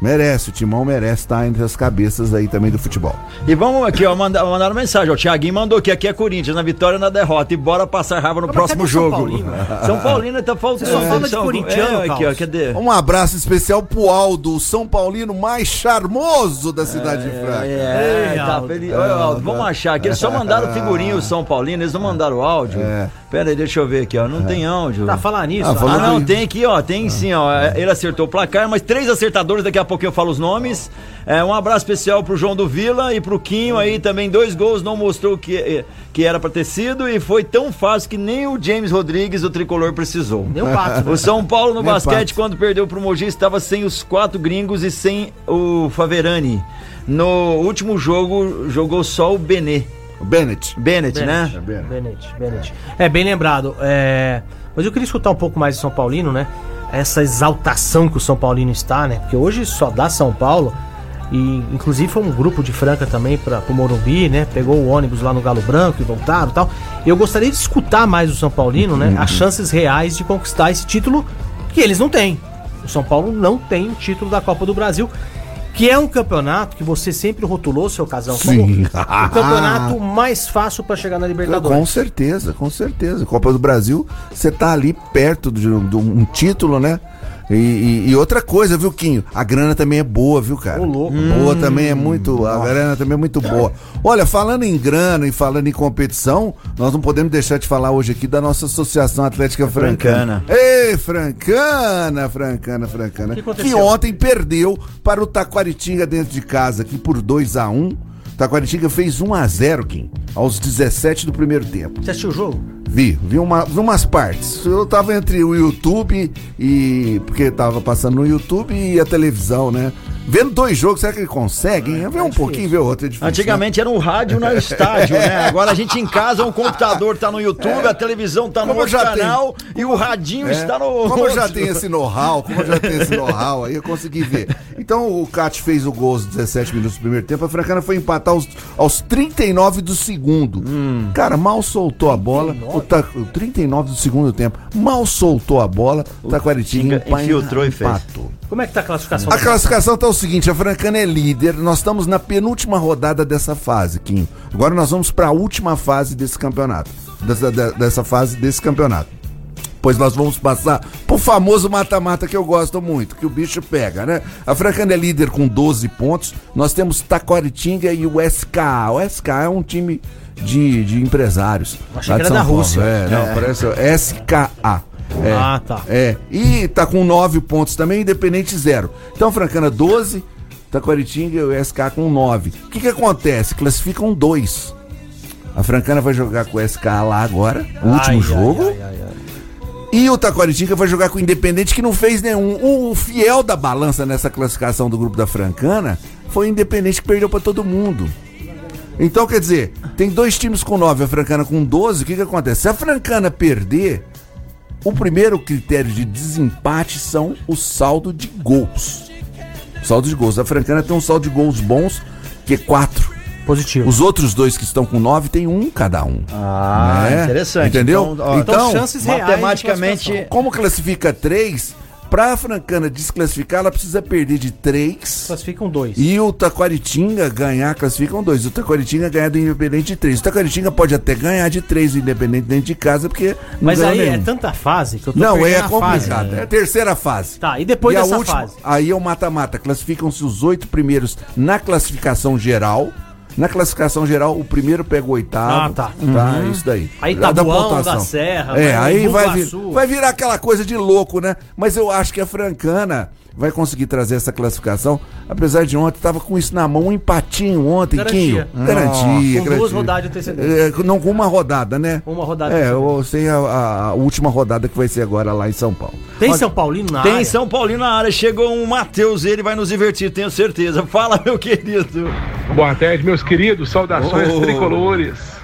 Merece, o Timão merece estar entre as cabeças aí também do futebol. E vamos aqui, ó, mandar, mandaram mensagem. ó, O Thiaguinho mandou que aqui é Corinthians, na vitória e na derrota. E bora passar raiva no Mas próximo cadê São jogo. Paulino? São Paulino tá faltando. Você só fala de São- corintiano, é, aqui, ó, cadê? Um abraço especial pro Aldo, o São Paulino mais charmoso da cidade de Franca. É, Ei, tá Aldo. feliz. Olha, Aldo, vamos achar aqui. Eles só mandaram figurinha o São Paulino, eles não mandaram áudio. É. Pera aí, deixa eu ver aqui, ó. Não tem áudio. Tá falando nisso? Ah, Ah, não, que- tem aqui, ó. Tem sim, ó. É, Ele acertou o placar, mas três acertadores, daqui a pouco eu falo os nomes. É, um abraço especial pro João do Vila e pro Quinho aí também. Dois gols, não mostrou que, eh, que era pra ter sido e foi tão fácil que nem o James Rodrigues, o tricolor, precisou. Deu pato. O São Paulo no Nem basquete, pato. quando perdeu pro Mogi, estava sem os quatro gringos e sem o Faverani. No último jogo, jogou só o Benê. O Bennett. Bennett, né? Bennett. Bennett, Bennett. É, bem lembrado. É... Mas eu queria escutar um pouco mais de São Paulino, né? Essa exaltação que o São Paulino está, né? Porque hoje só dá São Paulo. E inclusive foi um grupo de Franca também para o Morumbi, né? Pegou o ônibus lá no Galo Branco e voltaram e tal. Eu gostaria de escutar mais do São Paulino, né? As chances reais de conquistar esse título que eles não têm. O São Paulo não tem o título da Copa do Brasil, que é um campeonato que você sempre rotulou, seu casal, como Sim. o campeonato mais fácil para chegar na Libertadores. Com certeza, com certeza. Copa do Brasil, você tá ali perto de, um- de um título, né? E, e- e outra coisa, viu, Quinho? A grana também é boa, viu, cara? Ô, louco. Boa também é muito. A grana também é muito boa. Olha, falando em grana e falando em competição, nós não podemos deixar de falar hoje aqui da nossa Associação Atlética Francana. Ei, Francana, Francana, Francana. que Que, aconteceu? ontem perdeu para o Taquaritinga dentro de casa, aqui por 2 a 1 Taquaritinga fez 1 a 0 Kim, aos 17 do primeiro tempo. Você assistiu o jogo? Vi, vi, uma, vi umas partes. Eu tava entre o YouTube e. Porque tava passando no YouTube e a televisão, né? Vendo dois jogos, será que ele consegue? hein? Ver um pouquinho, ver o outro é difícil. Antigamente era um rádio no estádio, né? Agora a gente em casa, um computador tá no YouTube, a televisão tá no Como outro canal e o radinho É, está no. Como eu já tenho esse know-how, como eu já tenho esse know-how, aí eu consegui ver. Então o Cat fez o gol aos 17 minutos do primeiro tempo, a Francana foi empatar aos, aos 39 do segundo. Hum. Cara, mal soltou a bola, o, ta, o 39 do segundo tempo, mal soltou a bola, o infiltrou e fez. empatou. Como é que tá a classificação? A classificação tá o seguinte, a Francana é líder, nós estamos na penúltima rodada dessa fase, Kim. Agora nós vamos para a última fase desse campeonato, dessa, de- dessa fase desse campeonato. Pois nós vamos passar pro famoso mata-mata que eu gosto muito, que o bicho pega, né? A Francana é líder com 12 pontos, nós temos Taquaritinga e o SKA. O SKA é um time de, de empresários. Achei que era da. Rússia. É, não, parece SKA. É. Ah, tá. É, e tá com 9 pontos também, Independente zero. Então, Francana 12, Taquaritinga e o SK com 9. O que que acontece? Classificam dois. A Francana vai jogar com o SK lá agora, o último Ai, jogo. ai, ai. E o Taquaritinga vai jogar com o Independente, que não fez nenhum. O fiel da balança nessa classificação do grupo da Francana foi o Independente que perdeu pra todo mundo. Então, quer dizer, tem dois times com 9, a Francana com 12. O que, que acontece? Se a Francana perder, o primeiro critério de desempate são o saldo de gols. Saldo de gols. A Francana tem um saldo de gols bons, que é 4. Positivo. Os outros dois que estão com 9 tem um cada um. Ah, né? interessante. Entendeu? Então, ó, Então, chances reais de matematicamente. Como classifica três, pra a Francana desclassificar, ela precisa perder de três. Classificam dois. E o Taquaritinga ganhar, classificam dois. O Taquaritinga ganhar do Independente de três. O Taquaritinga pode até ganhar de três o Independente dentro de casa, porque Mas aí nenhum. é tanta fase que eu tô Não, é a fase. complicado. É a terceira fase. Tá, e depois e a dessa última, fase? aí é o mata-mata. Classificam-se os oito primeiros na classificação geral. Na classificação geral, o primeiro pega o oitavo. Ah, tá. Tá, Uhum. isso daí. Aí Da- da pontuação. da Serra, É, aí vai, vir, vai virar aquela coisa de louco, né? Mas eu acho que a Francana vai conseguir trazer essa classificação. Apesar de ontem, tava com isso na mão, um empatinho ontem, Garantia. Quinho. Garantia. Com duas rodadas de antecedência. É, não, com uma rodada, né? Uma rodada de É, eu sei a, a- última rodada que vai ser agora lá em São Paulo. Tem São Paulino na Tem área? São Paulino na área. Chegou um Matheus, ele vai nos divertir, tenho certeza. Fala, meu querido. Boa tarde, meus queridos. Saudações Oh. tricolores.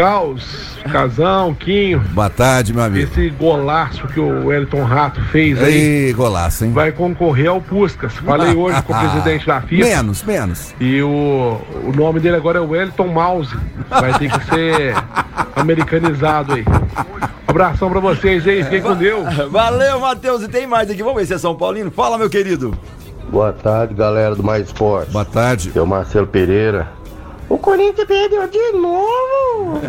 Caos, Casão, Quinho. Boa tarde, meu amigo. Esse golaço que o Wellington Rato fez aí Ei, golaço, hein? vai concorrer ao Puscas. Falei hoje com o presidente da FIFA. Menos, menos. E o, o nome dele agora é Wellington Mouse. Vai ter que ser americanizado aí. Abração pra vocês aí, fiquem com Deus. Valeu, Matheus. E tem mais aqui. Vamos ver se é São Paulino. Fala, meu querido. Boa tarde, galera do Mais Esporte. Boa tarde. Eu, Marcelo Pereira. O Corinthians perdeu de novo.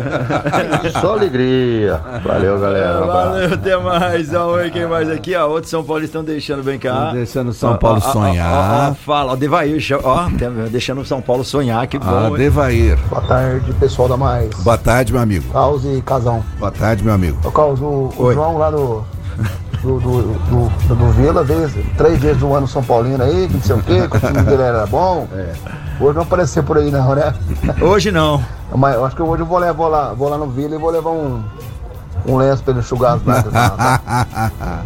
Só alegria. Valeu, galera. Valeu, até mais. Ó, Oi, quem mais aqui? Ó, outros São Paulo estão deixando bem cá. Estão deixando o São Ó, Paulo ó, ó, sonhar. ó, ó, fala, ó, Devair, ó, deixando o São Paulo sonhar, que Ah, bom. hein? Devair. Boa tarde, pessoal da Mais. Boa tarde, meu amigo. Caos e Casão. Boa tarde, meu amigo. Ô, Caos, o, o Oi. João lá do, do, do, do, do, do Vila veio três vezes do ano São Paulino aí, que não sei o quê, que o time dele era bom. Hoje não apareceu por aí não, né? Hoje não. Mas eu acho que hoje eu vou, levar, vou, lá, vou lá no Vila e vou levar um, um lenço pra ele enxugar as lágrimas. tá?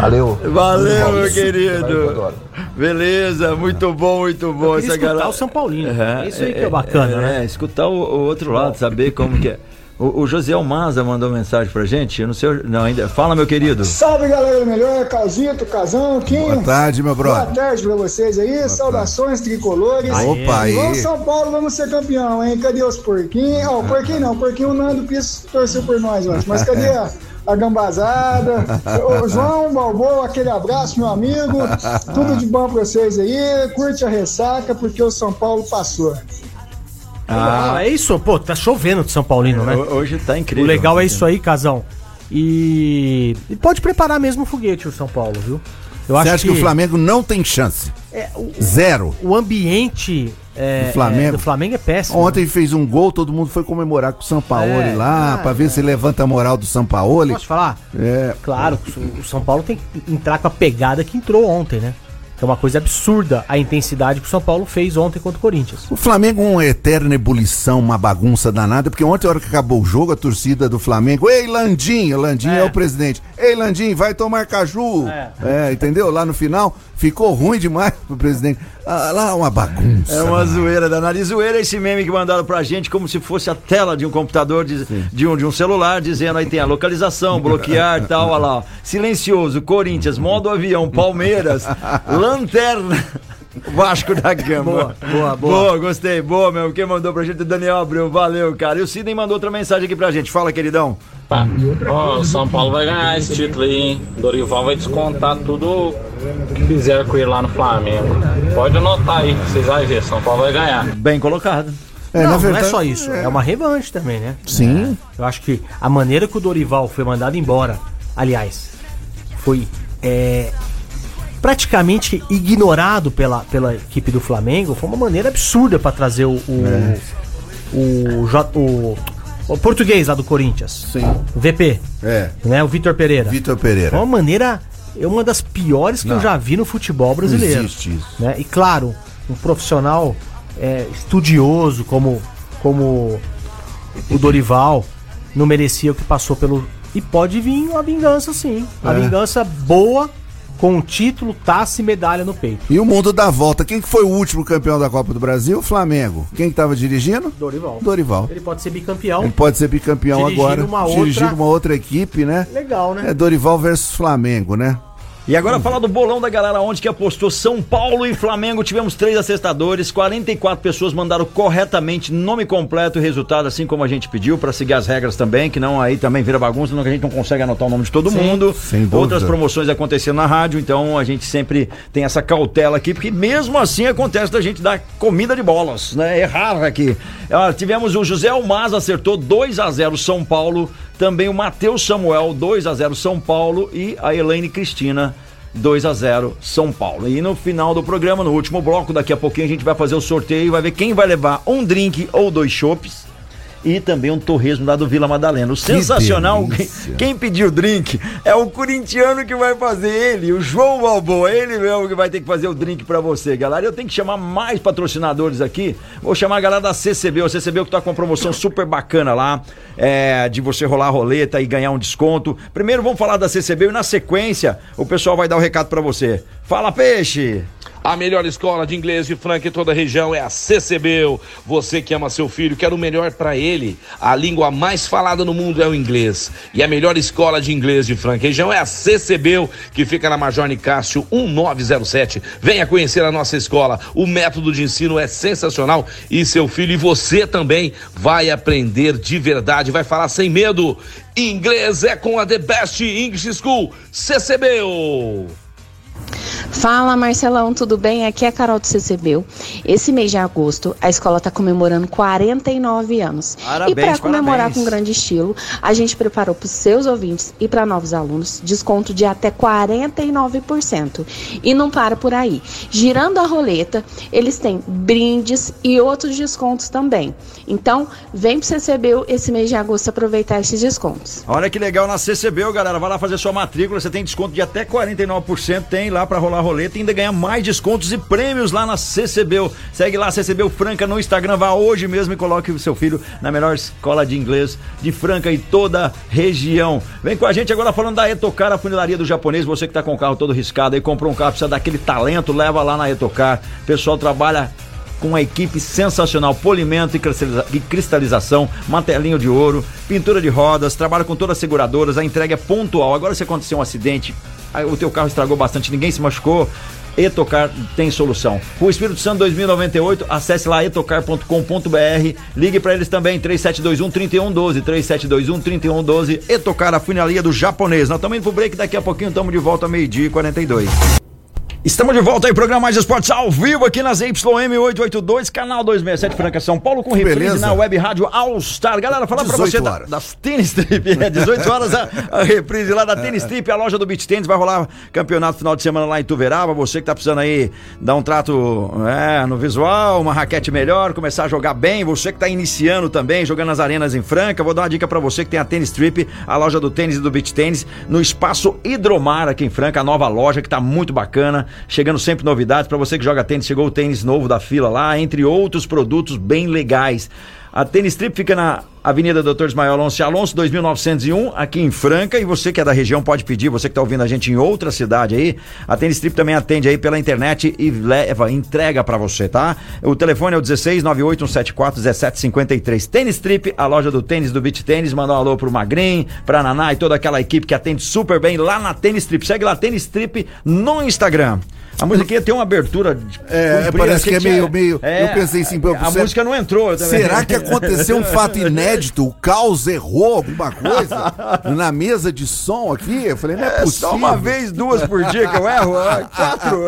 Valeu. Valeu, meu querido. Beleza, muito bom, muito bom. Essa escutar galera. o São Paulino. É isso aí que é bacana, é, né? É, escutar o, o outro lado, saber como que é. O, o José Almaza mandou mensagem pra gente. Eu não sei. Não, ainda. Fala, meu querido. Salve galera do melhor, Calzito, Casão, Quinho. Boa tarde, meu brother. Boa tarde pra vocês aí, saudações tricolores. Opa, aí. Vamos São Paulo, vamos ser campeão, hein? Cadê os porquinhos? Ó, o porquinho não, o porquinho o Nando Piso torceu por nós ontem, mas cadê a, a gambazada? Ô, João, Balboa, aquele abraço, meu amigo. Tudo de bom pra vocês aí, curte a ressaca, porque o São Paulo passou. Ah, é isso, pô, tá chovendo de São Paulino, né? Hoje tá incrível. O legal é isso aí, Casão. E, e pode preparar mesmo o foguete o São Paulo, viu? Eu Você acha que... o Flamengo não tem chance? É, o- Zero. o ambiente é, Do Flamengo? é, do Flamengo é péssimo. Ontem fez um gol, todo mundo foi comemorar com o Sampaoli É, lá, ah, pra ver se levanta a moral do Sampaoli. Posso falar? É. Claro, o São Paulo tem que entrar com a pegada que entrou ontem, né? É uma coisa absurda a intensidade que o São Paulo fez ontem contra o Corinthians. O Flamengo é uma eterna ebulição, uma bagunça danada, porque ontem, a hora que acabou o jogo, a torcida do Flamengo, ei, Landinho, Landinho é, o presidente, ei, Landinho, vai tomar caju. É. entendeu? Lá no final, ficou ruim demais pro presidente. Ah, lá uma bagunça. É uma zoeira danada. E zoeira é esse meme que mandaram pra gente como se fosse a tela de um computador, de, de, um, de um celular, dizendo aí tem a localização, bloquear e tal, olha lá. ó. Silencioso, Corinthians, modo avião, Palmeiras, lanterna. Vasco da Gama. Boa, boa, boa. Boa, gostei. Boa, meu. Quem mandou pra gente? O Daniel Abreu. Valeu, cara. E o Sidney mandou outra mensagem aqui pra gente. Fala, queridão. Ó, o São Paulo vai ganhar esse título aí, hein? Dorival vai descontar tudo que fizeram com ele lá no Flamengo. Pode anotar aí, vocês vão ver, São Paulo vai ganhar. Bem colocado. É, não, na não é verdade- só isso, é. uma revanche também, né? Sim. Eu acho que a maneira que o Dorival foi mandado embora, aliás, foi é, praticamente ignorado pela, pela equipe do Flamengo, foi uma maneira absurda para trazer o o, É. o, o- o português lá do Corinthians. Sim. O VP. É. Né, o Vitor Pereira. Vitor Pereira. Foi uma maneira, é uma das piores que Não. eu já vi no futebol brasileiro. Não existe isso. né? E claro, um profissional é, estudioso como, como o Dorival não merecia o que passou pelo. E pode vir uma vingança, sim. Uma É. vingança boa, com título, taça e medalha no peito. E o mundo dá volta. Quem que foi o último campeão da Copa do Brasil? O Flamengo. Quem que tava dirigindo? Dorival. Dorival. Ele pode ser bicampeão. Ele pode ser bicampeão Dirigindo agora. uma dirigindo outra- uma outra equipe, né? Legal, né? É Dorival versus Flamengo, né? E agora falar do bolão da galera onde que apostou São Paulo e Flamengo. Tivemos três acestadores, 44 pessoas mandaram corretamente nome completo e resultado, assim como a gente pediu, para seguir as regras também, que não aí também vira bagunça, não que a gente não consegue anotar o nome de todo Sim, mundo. Outras promoções acontecendo na rádio, então a gente sempre tem essa cautela aqui, porque mesmo assim acontece da gente dar comida de bolas, né? Errar aqui. Ah, tivemos o José Almaz acertou 2 a 0 São Paulo, também o Matheus Samuel 2 a 0 São Paulo e a Elaine Cristina 2 a 0 São Paulo. E no final do programa, no último bloco, daqui a pouquinho a gente vai fazer o sorteio e vai ver quem vai levar um drink ou dois chopps. E também um torresmo lá do Vila Madalena. O sensacional, quem, delícia. quem pediu o drink é o corintiano que vai fazer ele, o João Balboa, ele mesmo que vai ter que fazer o drink pra você, galera. Eu tenho que chamar mais patrocinadores aqui. Vou chamar a galera da CCB, o CCB que tá com uma promoção super bacana lá, é, de você rolar a roleta e ganhar um desconto. Primeiro vamos falar da CCB e na sequência o pessoal vai dar o recado pra você. Fala, peixe! A melhor escola de inglês de Franca em toda a região é a CCBU. Você que ama seu filho, quer o melhor para ele. A língua mais falada no mundo é o inglês. E a melhor escola de inglês de Franca região é a CCBU, que fica na Major Nicásio 1907. Venha conhecer a nossa escola. O método de ensino é sensacional e seu filho e você também vai aprender de verdade, vai falar sem medo. Inglês é com a The Best English School, CCBU. Fala Marcelão, tudo bem? Aqui é a Carol do CCBU. Esse mês de agosto, a escola está comemorando 49 anos. Parabéns, e para comemorar parabéns. com grande estilo, a gente preparou para os seus ouvintes e para novos alunos desconto de até 49%. E não para por aí. Girando a roleta, eles têm brindes e outros descontos também. Então, vem para o CCBU esse mês de agosto aproveitar esses descontos. Olha que legal na CCB, galera. Vai lá fazer sua matrícula, você tem desconto de até 49%, tem lá pra rolar roleta e ainda ganhar mais descontos e prêmios lá na CCB. Segue lá CCB Franca no Instagram, vá hoje mesmo e coloque o seu filho na melhor escola de inglês de Franca e toda a região. Vem com a gente agora falando da Etocar, a funilaria do japonês. Você que tá com o carro todo riscado aí, comprou um carro, precisa daquele talento, leva lá na Etocar. O pessoal trabalha com uma equipe sensacional, polimento e cristaliza- cristalização, martelinho de ouro, pintura de rodas, trabalha com todas as seguradoras, a entrega é pontual. Agora se acontecer um acidente, o teu carro estragou bastante, ninguém se machucou, Etocar tem solução. Rua Espírito Santo 2098, acesse lá etocar.com.br, ligue para eles também 3721 3112, 3721 3112, Etocar a funilaria do japonês. Nós estamos indo pro break, daqui a pouquinho estamos de volta meio-dia e 42. Estamos de volta aí, programa Mais Esportes ao vivo aqui nas YM 882, canal 267 Franca São Paulo, com reprise na web rádio All Star. Galera, falar pra 18 você da- das Tênis Trip, é 18 horas a, a reprise lá da Tênis Trip, a loja do Beach Tênis, vai rolar campeonato final de semana lá em Tuverava, você que tá precisando aí dar um trato é, no visual, uma raquete melhor, começar a jogar bem, você que tá iniciando também, jogando nas arenas em Franca, vou dar uma dica pra você que tem a Tênis Trip, a loja do tênis e do Beach Tênis, no espaço Hidromar aqui em Franca, a nova loja que tá muito bacana, chegando sempre novidades pra você que joga tênis, chegou o tênis novo da fila lá, entre outros produtos bem legais. A Tênis Trip fica na Avenida Doutor Ismael Alonso Alonso, 2901, aqui em Franca. E você que é da região pode pedir, você que está ouvindo a gente em outra cidade aí. A Tênis Trip também atende aí pela internet e leva, entrega para você, tá? O telefone é o 16 98 174 1753. Tênis Trip, a loja do tênis do Beach Tênis. Manda um alô pro Magrin, pra Naná e toda aquela equipe que atende super bem lá na Tênis Trip. Segue lá, Tênis Trip no Instagram. A musiquinha tem uma abertura. de- É, comprida, parece que é meio, meio. É, eu pensei assim, A será- música não entrou. Será que aconteceu um fato inédito? O caos errou alguma coisa na mesa de som aqui? Eu falei, não é, É possível. só uma vez, duas por dia que eu erro, ó, quatro.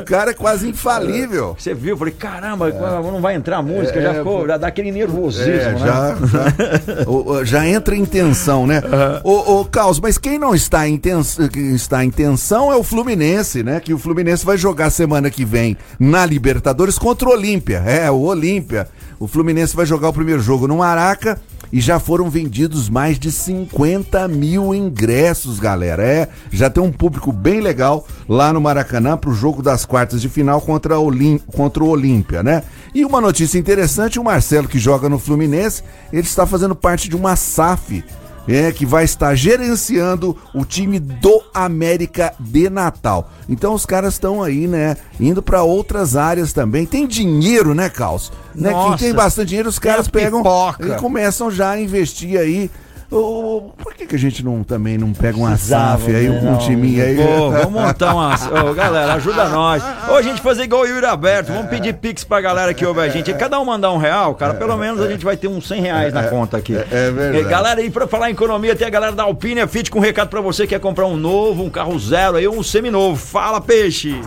O cara é quase infalível. Você viu? Eu falei, caramba, não vai entrar a música, já É, ficou, já dá aquele nervosismo, É, né? já, já, o- já entra em tensão, né? Ô, Caos, mas quem não está em, tens, que está em tensão é o Fluminense, né? Que o Fluminense vai jogar semana que vem na Libertadores contra o Olímpia. É, o Olímpia. O Fluminense vai jogar o primeiro jogo no Maraca e já foram vendidos mais de 50 mil ingressos, galera. É, já tem um público bem legal lá no Maracanã pro jogo das quartas de final contra, Olim, contra o Olímpia, né? E uma notícia interessante, o Marcelo que joga no Fluminense, ele está fazendo parte de uma SAF, é, que vai estar gerenciando o time do América de Natal. Então os caras estão aí, né, indo para outras áreas também. Tem dinheiro, né, Caos? Né? Quem tem bastante dinheiro, os caras pegam pipoca. e começam já a investir aí. Ô, por que, que a gente não também não pega uma SAF aí, um Não, timinho aí? Pô, vamos montar uma. Ô, galera, ajuda nós. Ou a gente fazer igual o Yuri Aberto, vamos pedir pix pra galera que ouve a gente. Cada um mandar um real, cara, pelo menos a gente vai ter uns 100 reais na conta aqui. é verdade. Galera, e pra falar em economia, tem a galera da Alpine Fit com um recado pra você que quer comprar um novo, um carro zero aí, um seminovo. Fala, peixe!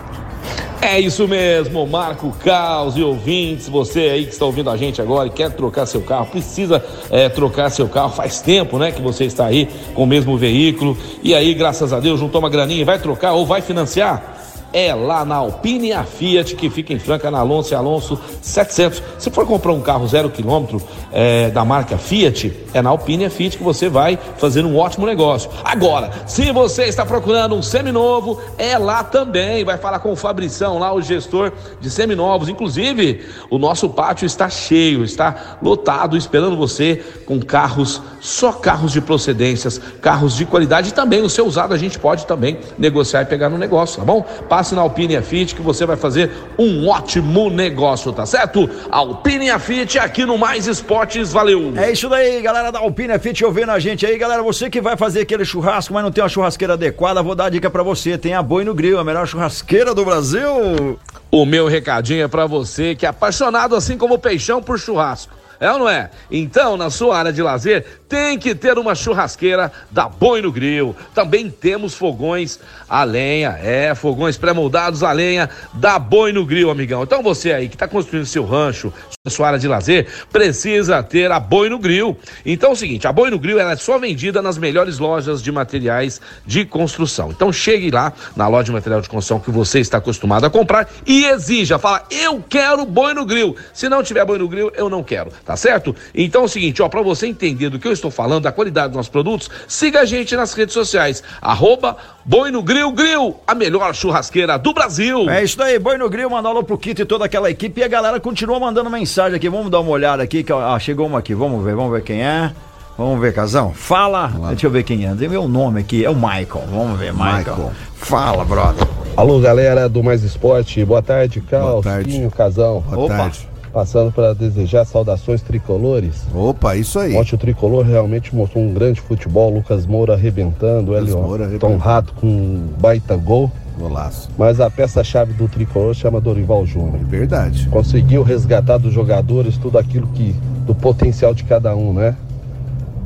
É isso mesmo, Marco Caos e ouvintes, você aí que está ouvindo a gente agora e quer trocar seu carro, precisa é, trocar seu carro, faz tempo, né, que você está aí com o mesmo veículo e aí, graças a Deus, juntou uma graninha e vai trocar ou vai financiar? É lá na Alpine a Fiat, que fica em Franca, na Alonso e Alonso 700. Se for comprar um carro zero quilômetro é, da marca Fiat, é na Alpine a Fiat que você vai fazer um ótimo negócio. Agora, se você está procurando um seminovo, é lá também. Vai falar com o Fabrição, lá o gestor de seminovos. Inclusive, o nosso pátio está cheio, está lotado, esperando você com carros, só carros de procedências, carros de qualidade e também o seu usado a gente pode também negociar e pegar no negócio, tá bom? Passe na Alpine a Fiat que você vai fazer um ótimo negócio, tá certo? Alpine a Fiat aqui no Mais Esportes, valeu! É isso daí, galera da Alpine Fit ouvindo a gente aí. Galera, você que vai fazer aquele churrasco, mas não tem uma churrasqueira adequada, vou dar a dica pra você. Tem a Boi no Grill, a melhor churrasqueira do Brasil. O meu recadinho é pra você que é apaixonado assim como o Peixão por churrasco. É ou não é? Então, na sua área de lazer, tem que ter uma churrasqueira da Boi no Grill. Também temos fogões a lenha, é, fogões pré-moldados a lenha da Boi no Grill, amigão. Então você aí que está construindo seu rancho, sua área de lazer, precisa ter a Boi no Grill. Então é o seguinte, a Boi no Grill ela é só vendida nas melhores lojas de materiais de construção. Então chegue lá na loja de material de construção que você está acostumado a comprar e exija, fala, eu quero Boi no Grill. Se não tiver Boi no Grill, eu não quero, tá certo? Então é o seguinte, ó, para você entender do que eu estou falando, da qualidade dos nossos produtos, siga a gente nas redes sociais, arroba Boi no Grill Grill, a melhor churrasqueira do Brasil. É isso aí, Boi no Grill, manda alô pro Kito e toda aquela equipe e a galera continua mandando mensagem aqui. Vamos dar uma olhada aqui, que ah, chegou uma aqui, vamos ver, vamos ver quem é. Vamos ver, Casão. Fala. Deixa eu ver quem é. Tem meu nome aqui, é o Michael. Vamos ver, Michael. Michael. Fala, brother. Alô, galera do Mais Esporte. Boa tarde, Carlos, Pinho, Casão. Boa Opa. tarde. Passando para desejar saudações tricolores. Opa, isso aí. Ontem o tricolor realmente mostrou um grande futebol. Lucas Moura arrebentando, Lucas Elion Moura Tom arrebentando. Rato com um baita gol. Golaço. Mas a peça-chave do tricolor chama Dorival Júnior. Verdade. Conseguiu resgatar dos jogadores tudo aquilo que. do potencial de cada um, né?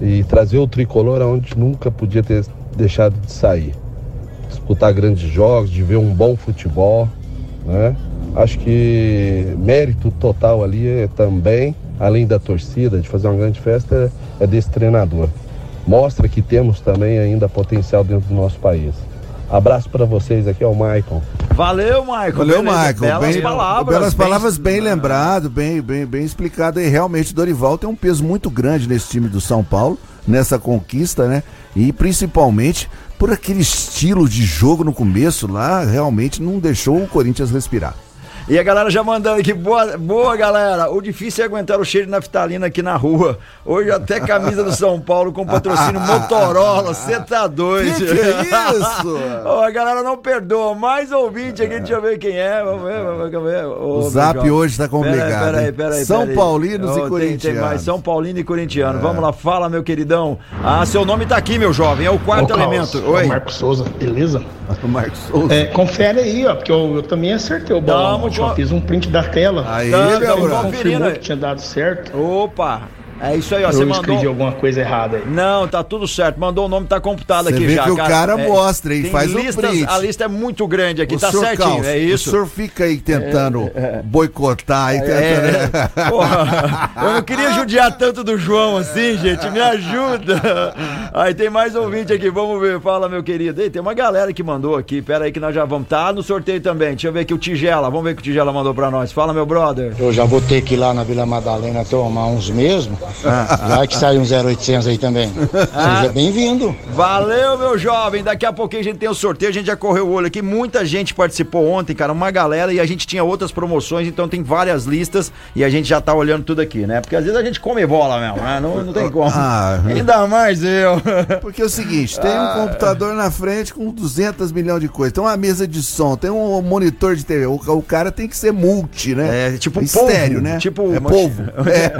E trazer o tricolor aonde nunca podia ter deixado de sair. Disputar grandes jogos, de ver um bom futebol, né? Acho que mérito total ali é também, além da torcida, de fazer uma grande festa, é desse treinador. Mostra que temos também ainda potencial dentro do nosso país. Abraço para vocês, aqui é o Maicon. Valeu, Michael. Valeu, Michael. Belas bem, palavras. belas bem- palavras, bem lembrado, bem, bem, bem explicado. E realmente Dorival tem um peso muito grande nesse time do São Paulo, nessa conquista, né? E principalmente por aquele estilo de jogo no começo lá, realmente não deixou o Corinthians respirar. E a galera já mandando aqui, boa, boa galera. O difícil é aguentar o cheiro de naftalina aqui na rua. Hoje até camisa do São Paulo com patrocínio Motorola. Você tá doido. Que que é isso? Ó, a galera não perdoa. Mais ouvinte aqui, deixa eu ver quem é. Vamos ver, vamos ver. Ô, O zap jovem. hoje tá complicado, Peraí, peraí, peraí. São peraí. Paulinos e tem- Tem, corintianos. mais São Paulino e corintiano. Vamos lá, fala, meu queridão. Ah, seu nome tá aqui, meu jovem. É o quarto Ô, Carlos, elemento. é Oi. Marcos Souza, beleza? O Marcos Souza. É, confere aí, ó, porque eu, eu também acertei o bolão. Tamo ontem, ó, com- Fiz um print da tela. Aí, ele brother. confirmou que tinha dado certo. Opa. É isso aí, ó. eu Você escrevi mandou. alguma coisa errada aí. Não, tá tudo certo. Mandou o nome, tá computado Você aqui vê já. que o cara mostra, hein? tem Faz um listas, print. A lista é muito grande aqui, O tá certinho. É isso. O senhor fica aí tentando É, é. boicotar e É, tentando. porra, eu não queria judiar tanto do João assim, gente. Me ajuda. Aí tem mais ouvinte aqui, vamos ver. Fala, meu querido. Ei, tem uma galera que mandou aqui. Pera aí que nós já vamos. Tá no sorteio também. Deixa eu ver aqui o Tigela. Vamos ver o que o Tigela mandou pra nós. Fala, meu brother. Eu já vou ter que ir lá na Vila Madalena tomar uns mesmo. Vai que sai um 0800 aí também. Seja bem-vindo. Valeu, meu jovem. Daqui a pouquinho a gente tem o sorteio. A gente já correu o olho aqui. Muita gente participou ontem, cara. Uma galera. E a gente tinha outras promoções. Então tem várias listas. E a gente já tá olhando tudo aqui, né? Porque às vezes a gente come bola mesmo, né? Não, não tem como. Ah. Ainda mais eu. Porque é o seguinte, tem um computador na frente com 200 milhões de coisas, tem uma mesa de som, tem um monitor de TV. O, o cara tem que ser multi, né? É, tipo estéreo, polvo, né? Tipo é uma- polvo. É.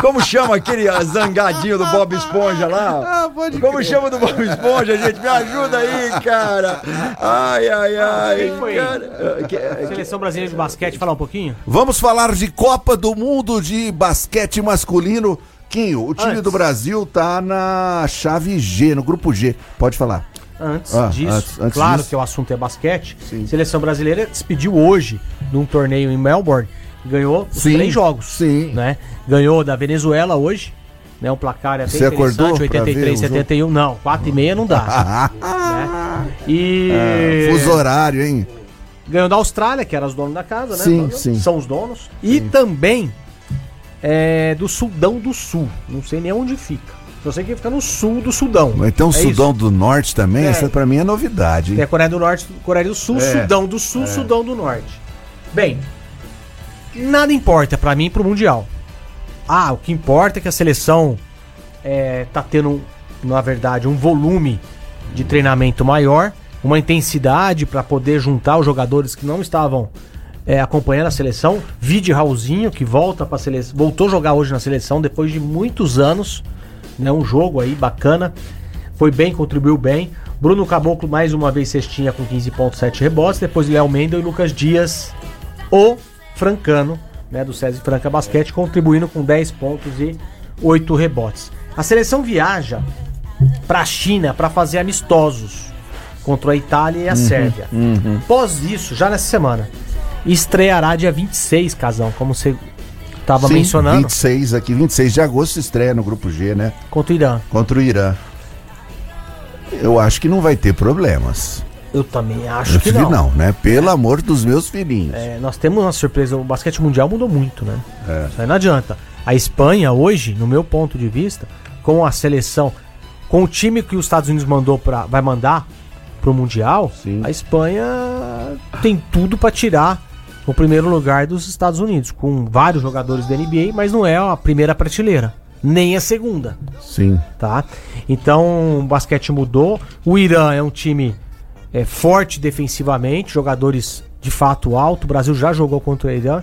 Como chama aquele zangadinho do Bob Esponja lá? Ah, Como chama do Bob Esponja, gente? Me ajuda aí, cara. Ai, ai, ai. Quem foi? Cara, ah, que- ah, Seleção brasileira de basquete, falar um pouquinho? Vamos falar de Copa do Mundo de basquete masculino. Quinho, o time Antes. do Brasil tá na chave G, no grupo G. Pode falar. Antes Ah, disso, antes- antes claro disso. que o assunto é basquete. Seleção brasileira despediu hoje de um torneio em Melbourne ganhou os Sim, três jogos. sim. Né? Ganhou da Venezuela hoje. Né, um placar até Você acordou interessante, pra ver 83, o jogo? 71. Não, 4 e meia não dá. né? E Ah, fuso horário, hein? ganhou da Austrália, que era os donos da casa, né? Sim, sim. São os donos. E também é, do Sudão do Sul. Não sei nem onde fica. Só sei que fica no sul do Sudão. Então, É Sudão isso. do Norte também, É. essa pra mim é novidade. Tem a hein? Coreia do Norte, Coreia do Sul, É. Sudão do Sul, É. Sudão do Norte. Bem, nada importa pra mim pro Mundial. Ah, o que importa é que a seleção é, tá tendo, na verdade, um volume de treinamento maior, uma intensidade pra poder juntar os jogadores que não estavam é, acompanhando a seleção. Vide Raulzinho, que volta para seleção, voltou a jogar hoje na seleção depois de muitos anos. Né, um jogo aí bacana. Foi bem, contribuiu bem. Bruno Caboclo mais uma vez cestinha com 15.7 rebotes. Depois Léo Mendel e Lucas Dias, o francano, né, do César Franca Basquete, contribuindo com 10 pontos e 8 rebotes. A seleção viaja para a China para fazer amistosos contra a Itália e a Uhum, Sérvia. uhum. Após isso, já nessa semana, estreará dia 26, Casão, como você estava mencionando, 26 aqui, 26 de agosto estreia no grupo G, né? contra o Irã. Contra o Irã. Eu acho que não vai ter problemas. Eu também acho Eu que não. não, né? Pelo amor dos meus filhinhos. É, nós temos uma surpresa, o basquete mundial mudou muito, né? É. Isso aí não adianta. A Espanha hoje, no meu ponto de vista, com a seleção, com o time que os Estados Unidos mandou para vai mandar pro mundial, a Espanha tem tudo para tirar o primeiro lugar dos Estados Unidos, com vários jogadores da NBA, mas não é a primeira prateleira, nem a segunda Sim. tá? Então o basquete mudou. O Irã é um time é, forte defensivamente, jogadores de fato alto. O Brasil já jogou contra o Irã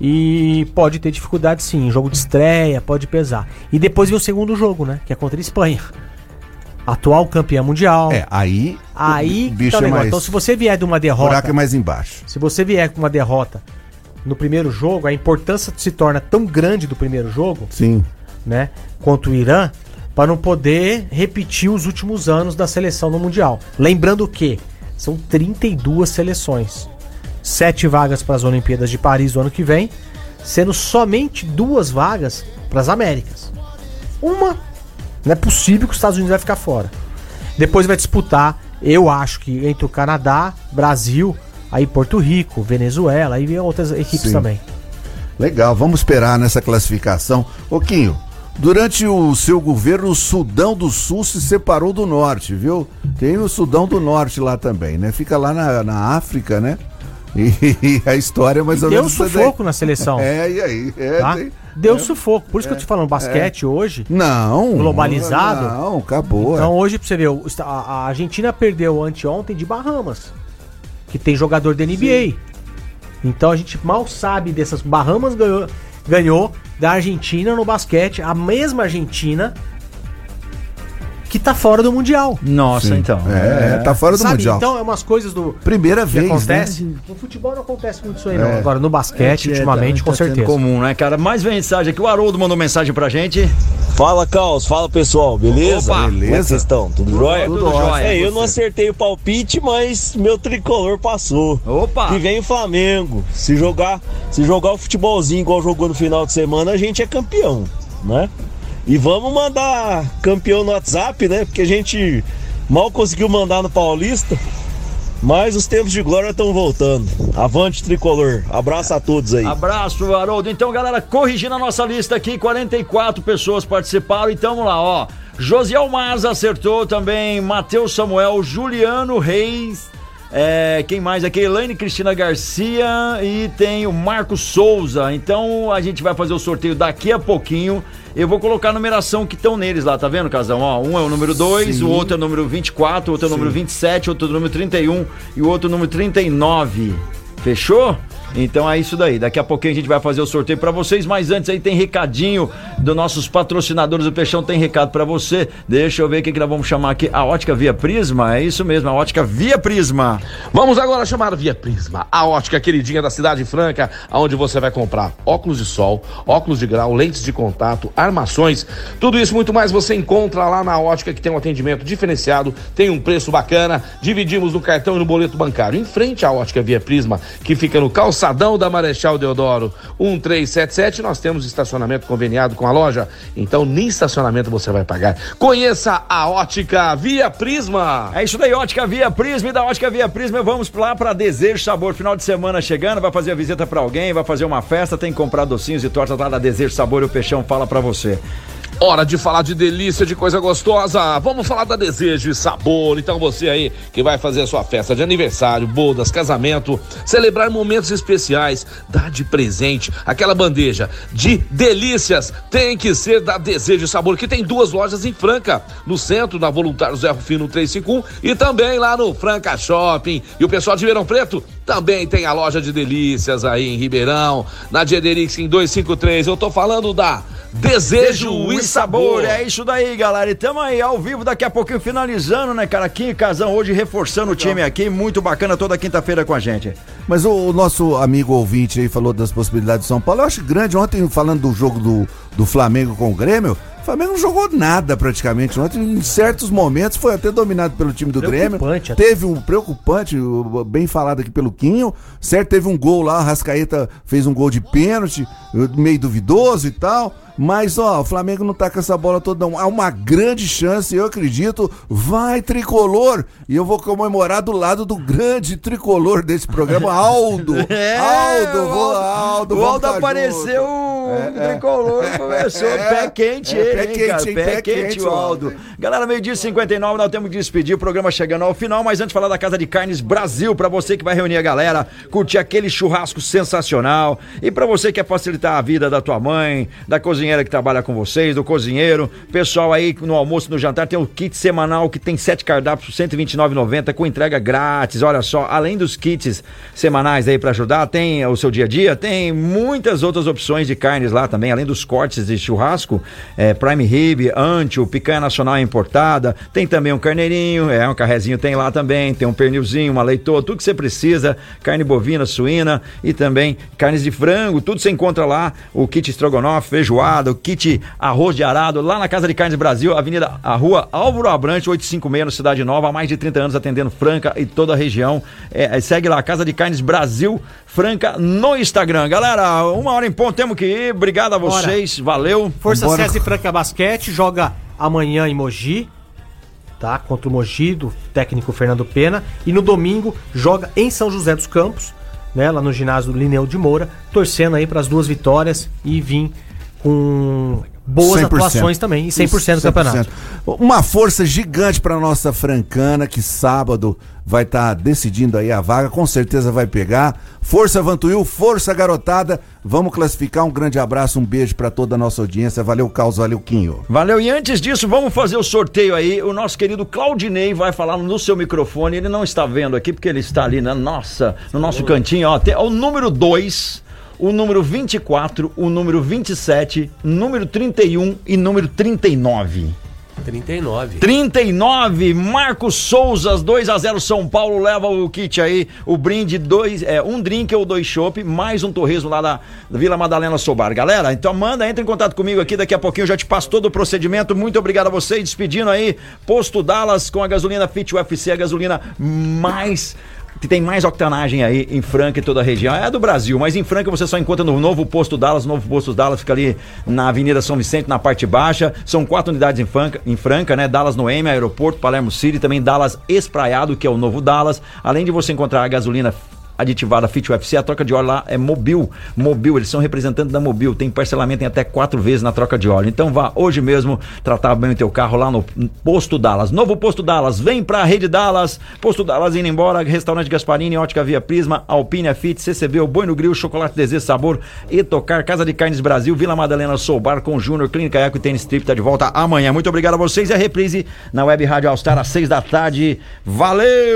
e pode ter dificuldade sim. Jogo de estreia pode pesar. E depois vem o segundo jogo, né? Que é contra a Espanha. Atual campeã mundial. É, aí. Aí o bicho tá o é mais. Então, se você vier de uma O derrota. buraco é mais embaixo. Se você vier com uma derrota no primeiro jogo, a importância se torna tão grande do primeiro jogo Sim. né, contra o Irã, para não poder repetir os últimos anos da seleção no Mundial. Lembrando que são 32 seleções, sete vagas para as Olimpíadas de Paris do ano que vem, sendo somente duas vagas para as Américas. Uma, não é possível que os Estados Unidos vai ficar fora. Depois vai disputar, eu acho que entre o Canadá, Brasil, aí Porto Rico, Venezuela, aí outras equipes Sim. também. Legal, vamos esperar nessa classificação. Oquinho, durante o seu governo, o Sudão do Sul se separou do Norte, viu? Tem o Sudão do Norte lá também, né? Fica lá na, na África, né? E, a história é mais ou Deu menos. essa sufoco daí. na seleção. É, e aí? É, tá? Deu é. sufoco. Por isso que eu tô falando, basquete hoje. Não. Globalizado. Não, acabou. Então hoje, pra você ver, a a Argentina perdeu anteontem de Bahamas. Que tem jogador da NBA. Então a gente mal sabe dessas. Bahamas ganhou, ganhou da Argentina no basquete, a mesma Argentina que tá fora do Mundial. Nossa, Sim. então. É, tá fora do Sabe, Mundial. Então é umas coisas do. Primeira que vez, acontece. né? No futebol não acontece muito isso aí, não. É. Agora, no basquete, É, ultimamente, tá- com tá certeza. comum, né, cara? Mais mensagem aqui. O Haroldo mandou mensagem pra gente. Fala, Caos. Fala, pessoal. Beleza? Opa. Como é que Beleza. vocês estão? Tudo jóia? Tudo jóia. É, eu não acertei o palpite, mas meu tricolor passou. Opa! Que vem o Flamengo. Se jogar, se jogar o futebolzinho igual jogou no final de semana, a gente é campeão, né? E vamos mandar campeão no WhatsApp, né? Porque a gente mal conseguiu mandar no Paulista. Mas os tempos de glória estão voltando. Avante tricolor. Abraço a todos aí. Abraço, Haroldo. Então, galera, corrigindo a nossa lista aqui, 44 pessoas participaram. Então, vamos lá, ó. Josiel Maza acertou também, Matheus Samuel, Juliano Reis, é, quem mais aqui? Elaine Cristina Garcia e tem o Marcos Souza. Então, a gente vai fazer o sorteio daqui a pouquinho. Eu vou colocar a numeração que estão neles lá, tá vendo, Casão? Ó, um é o número 2, Sim. o outro é o número 24, o outro é o número 27, outro é o número 31 e o outro é o número 39. Fechou? Então é isso daí. Daqui a pouquinho a gente vai fazer o sorteio pra vocês, mas antes aí tem recadinho dos nossos patrocinadores. O Peixão tem recado pra você. Deixa eu ver o que, nós vamos chamar aqui. A ótica Via Prisma? É isso mesmo, a ótica Via Prisma. Vamos agora chamar Via Prisma, a ótica queridinha da Cidade Franca, aonde você vai comprar óculos de sol, óculos de grau, lentes de contato, armações, tudo isso muito mais você encontra lá na ótica que tem um atendimento diferenciado, tem um preço bacana, dividimos no cartão e no boleto bancário. Em frente à ótica Via Prisma, que fica no calçadão da Marechal Deodoro 1377, nós temos estacionamento conveniado com a loja, então nem estacionamento você vai pagar. Conheça a ótica Via Prisma. É isso daí, ótica Via Prisma e da ótica Via Prisma vamos lá pra Desejo Sabor. Final de semana chegando, vai fazer a visita pra alguém, vai fazer uma festa, tem que comprar docinhos e tortas lá da Desejo Sabor e o Peixão fala pra você. Hora de falar de delícia, de coisa gostosa. Vamos falar da desejo e sabor. Então você aí que vai fazer a sua festa de aniversário, bodas, casamento, celebrar momentos especiais, dar de presente aquela bandeja de delícias tem que ser da Desejo e Sabor, que tem duas lojas em Franca, no centro, na Voluntário Zé Rufino 351 e também lá no Franca Shopping. E o pessoal de Ribeirão Preto também tem a loja de delícias aí em Ribeirão, na Diederix em 253. Eu tô falando da desejo e sabor. É isso daí, galera. E tamo aí ao vivo daqui a pouquinho finalizando, né, cara? E Casão hoje reforçando o time aqui. Muito bacana toda quinta-feira com a gente. Mas o, o nosso amigo ouvinte aí falou das possibilidades de São Paulo. Eu acho grande. Ontem, falando do jogo do, do Flamengo com o Grêmio, o Flamengo não jogou nada praticamente. Ontem, em certos momentos, foi até dominado pelo time do Grêmio. Teve um preocupante, bem falado aqui pelo Quinho. Certo, teve um gol lá, o Rascaeta fez um gol de pênalti, meio duvidoso e tal. Mas, ó, o Flamengo não tá com essa bola toda. não. Há uma grande chance, eu acredito. Vai, tricolor! E eu vou comemorar do lado do grande tricolor desse programa, Aldo. É, Aldo, vou, o Aldo, O Aldo tá apareceu, junto. o tricolor começou, É, pé quente é, ele, pé hein, quente, cara, hein, pé, pé quente, quente, o Aldo. Galera, meio-dia e 59, nós temos que despedir, o programa chegando ao final, mas antes de falar da Casa de Carnes Brasil, pra você que vai reunir a galera, curtir aquele churrasco sensacional, e pra você que quer facilitar a vida da tua mãe, da cozinheira que trabalha com vocês, do cozinheiro, pessoal aí no almoço, no jantar, tem o kit semanal que tem sete cardápios R$ 129,90 com entrega grátis, olha só, além dos kits semanais aí pra ajudar, tem o seu dia a dia, tem muitas outras opções de carnes lá também, além dos cortes de churrasco, é, prime rib, ancho, picanha nacional importada, tem também um carneirinho, é um carrezinho tem lá também, tem um pernilzinho, uma leitoa, tudo que você precisa, carne bovina, suína e também carnes de frango, tudo você encontra lá, o kit estrogonofe, feijoada, o kit arroz de arado, lá na Casa de Carnes Brasil, Avenida, a rua Álvaro Abrante, 856, no Cidade Nova, há mais de 30 anos atendendo Franca e toda a região. É, é, segue lá, Casa de Carnes Brasil, Franca, no Instagram. Galera, uma hora em ponto, temos que ir. Obrigado a vocês, valeu. Força Vambora. César e Franca Basquete joga amanhã em Mogi, tá? Contra o Mogi, do técnico Fernando Pena. E no domingo joga em São José dos Campos, né? Lá no ginásio Lineu de Moura, torcendo aí para as duas vitórias e vir com boas 100%. atuações também e 100% do campeonato. Uma força gigante para nossa francana que sábado vai estar decidindo aí a vaga, com certeza vai pegar. Força Vantuil, força garotada. Vamos classificar. Um grande abraço, um beijo para toda a nossa audiência. Valeu, Caos, valeu, Quinho. Valeu, e antes disso, vamos fazer o sorteio aí. O nosso querido Claudinei vai falar no seu microfone. Ele não está vendo aqui porque ele está ali na nossa, no nosso cantinho, ó. Tem, ó, o número 2, o número 24, o número 27, número 31 e número 39. 39. 39, Marcos Souza, 2 a 0 São Paulo, leva o kit aí, o brinde, dois, é, um drink ou dois chopp, mais um torresmo lá da, Vila Madalena Sobar. Galera, então manda, entra em contato comigo aqui, daqui a pouquinho eu já te passo todo o procedimento. Muito obrigado a vocês, despedindo aí, Posto Dallas com a gasolina Fit UFC, a gasolina mais que tem mais octanagem aí em Franca e toda a região. É a do Brasil, mas em Franca você só encontra no novo posto Dallas. O novo posto Dallas fica ali na Avenida São Vicente, na parte baixa. São quatro unidades em Franca, em Franca né? Dallas Noemi, Aeroporto, Palermo City, também Dallas Espraiado, que é o novo Dallas. Além de você encontrar a gasolina aditivada Fit UFC, a troca de óleo lá é Mobil. Mobil, eles são representantes da Mobil, tem parcelamento em até quatro vezes na troca de óleo. Então vá hoje mesmo tratar bem o teu carro lá no Posto Dallas. Novo Posto Dallas, vem pra Rede Dallas. Posto Dallas indo embora, Restaurante Gasparini, Ótica Via Prisma, Alpine Fit, CCB, o Boi no Grill, Chocolate Desejo Sabor e Tocar, Casa de Carnes Brasil, Vila Madalena Sou Bar com Júnior, Clínica Eco e Tênis Strip tá de volta amanhã. Muito obrigado a vocês e a reprise na Web Rádio All Star às seis da tarde. Valeu!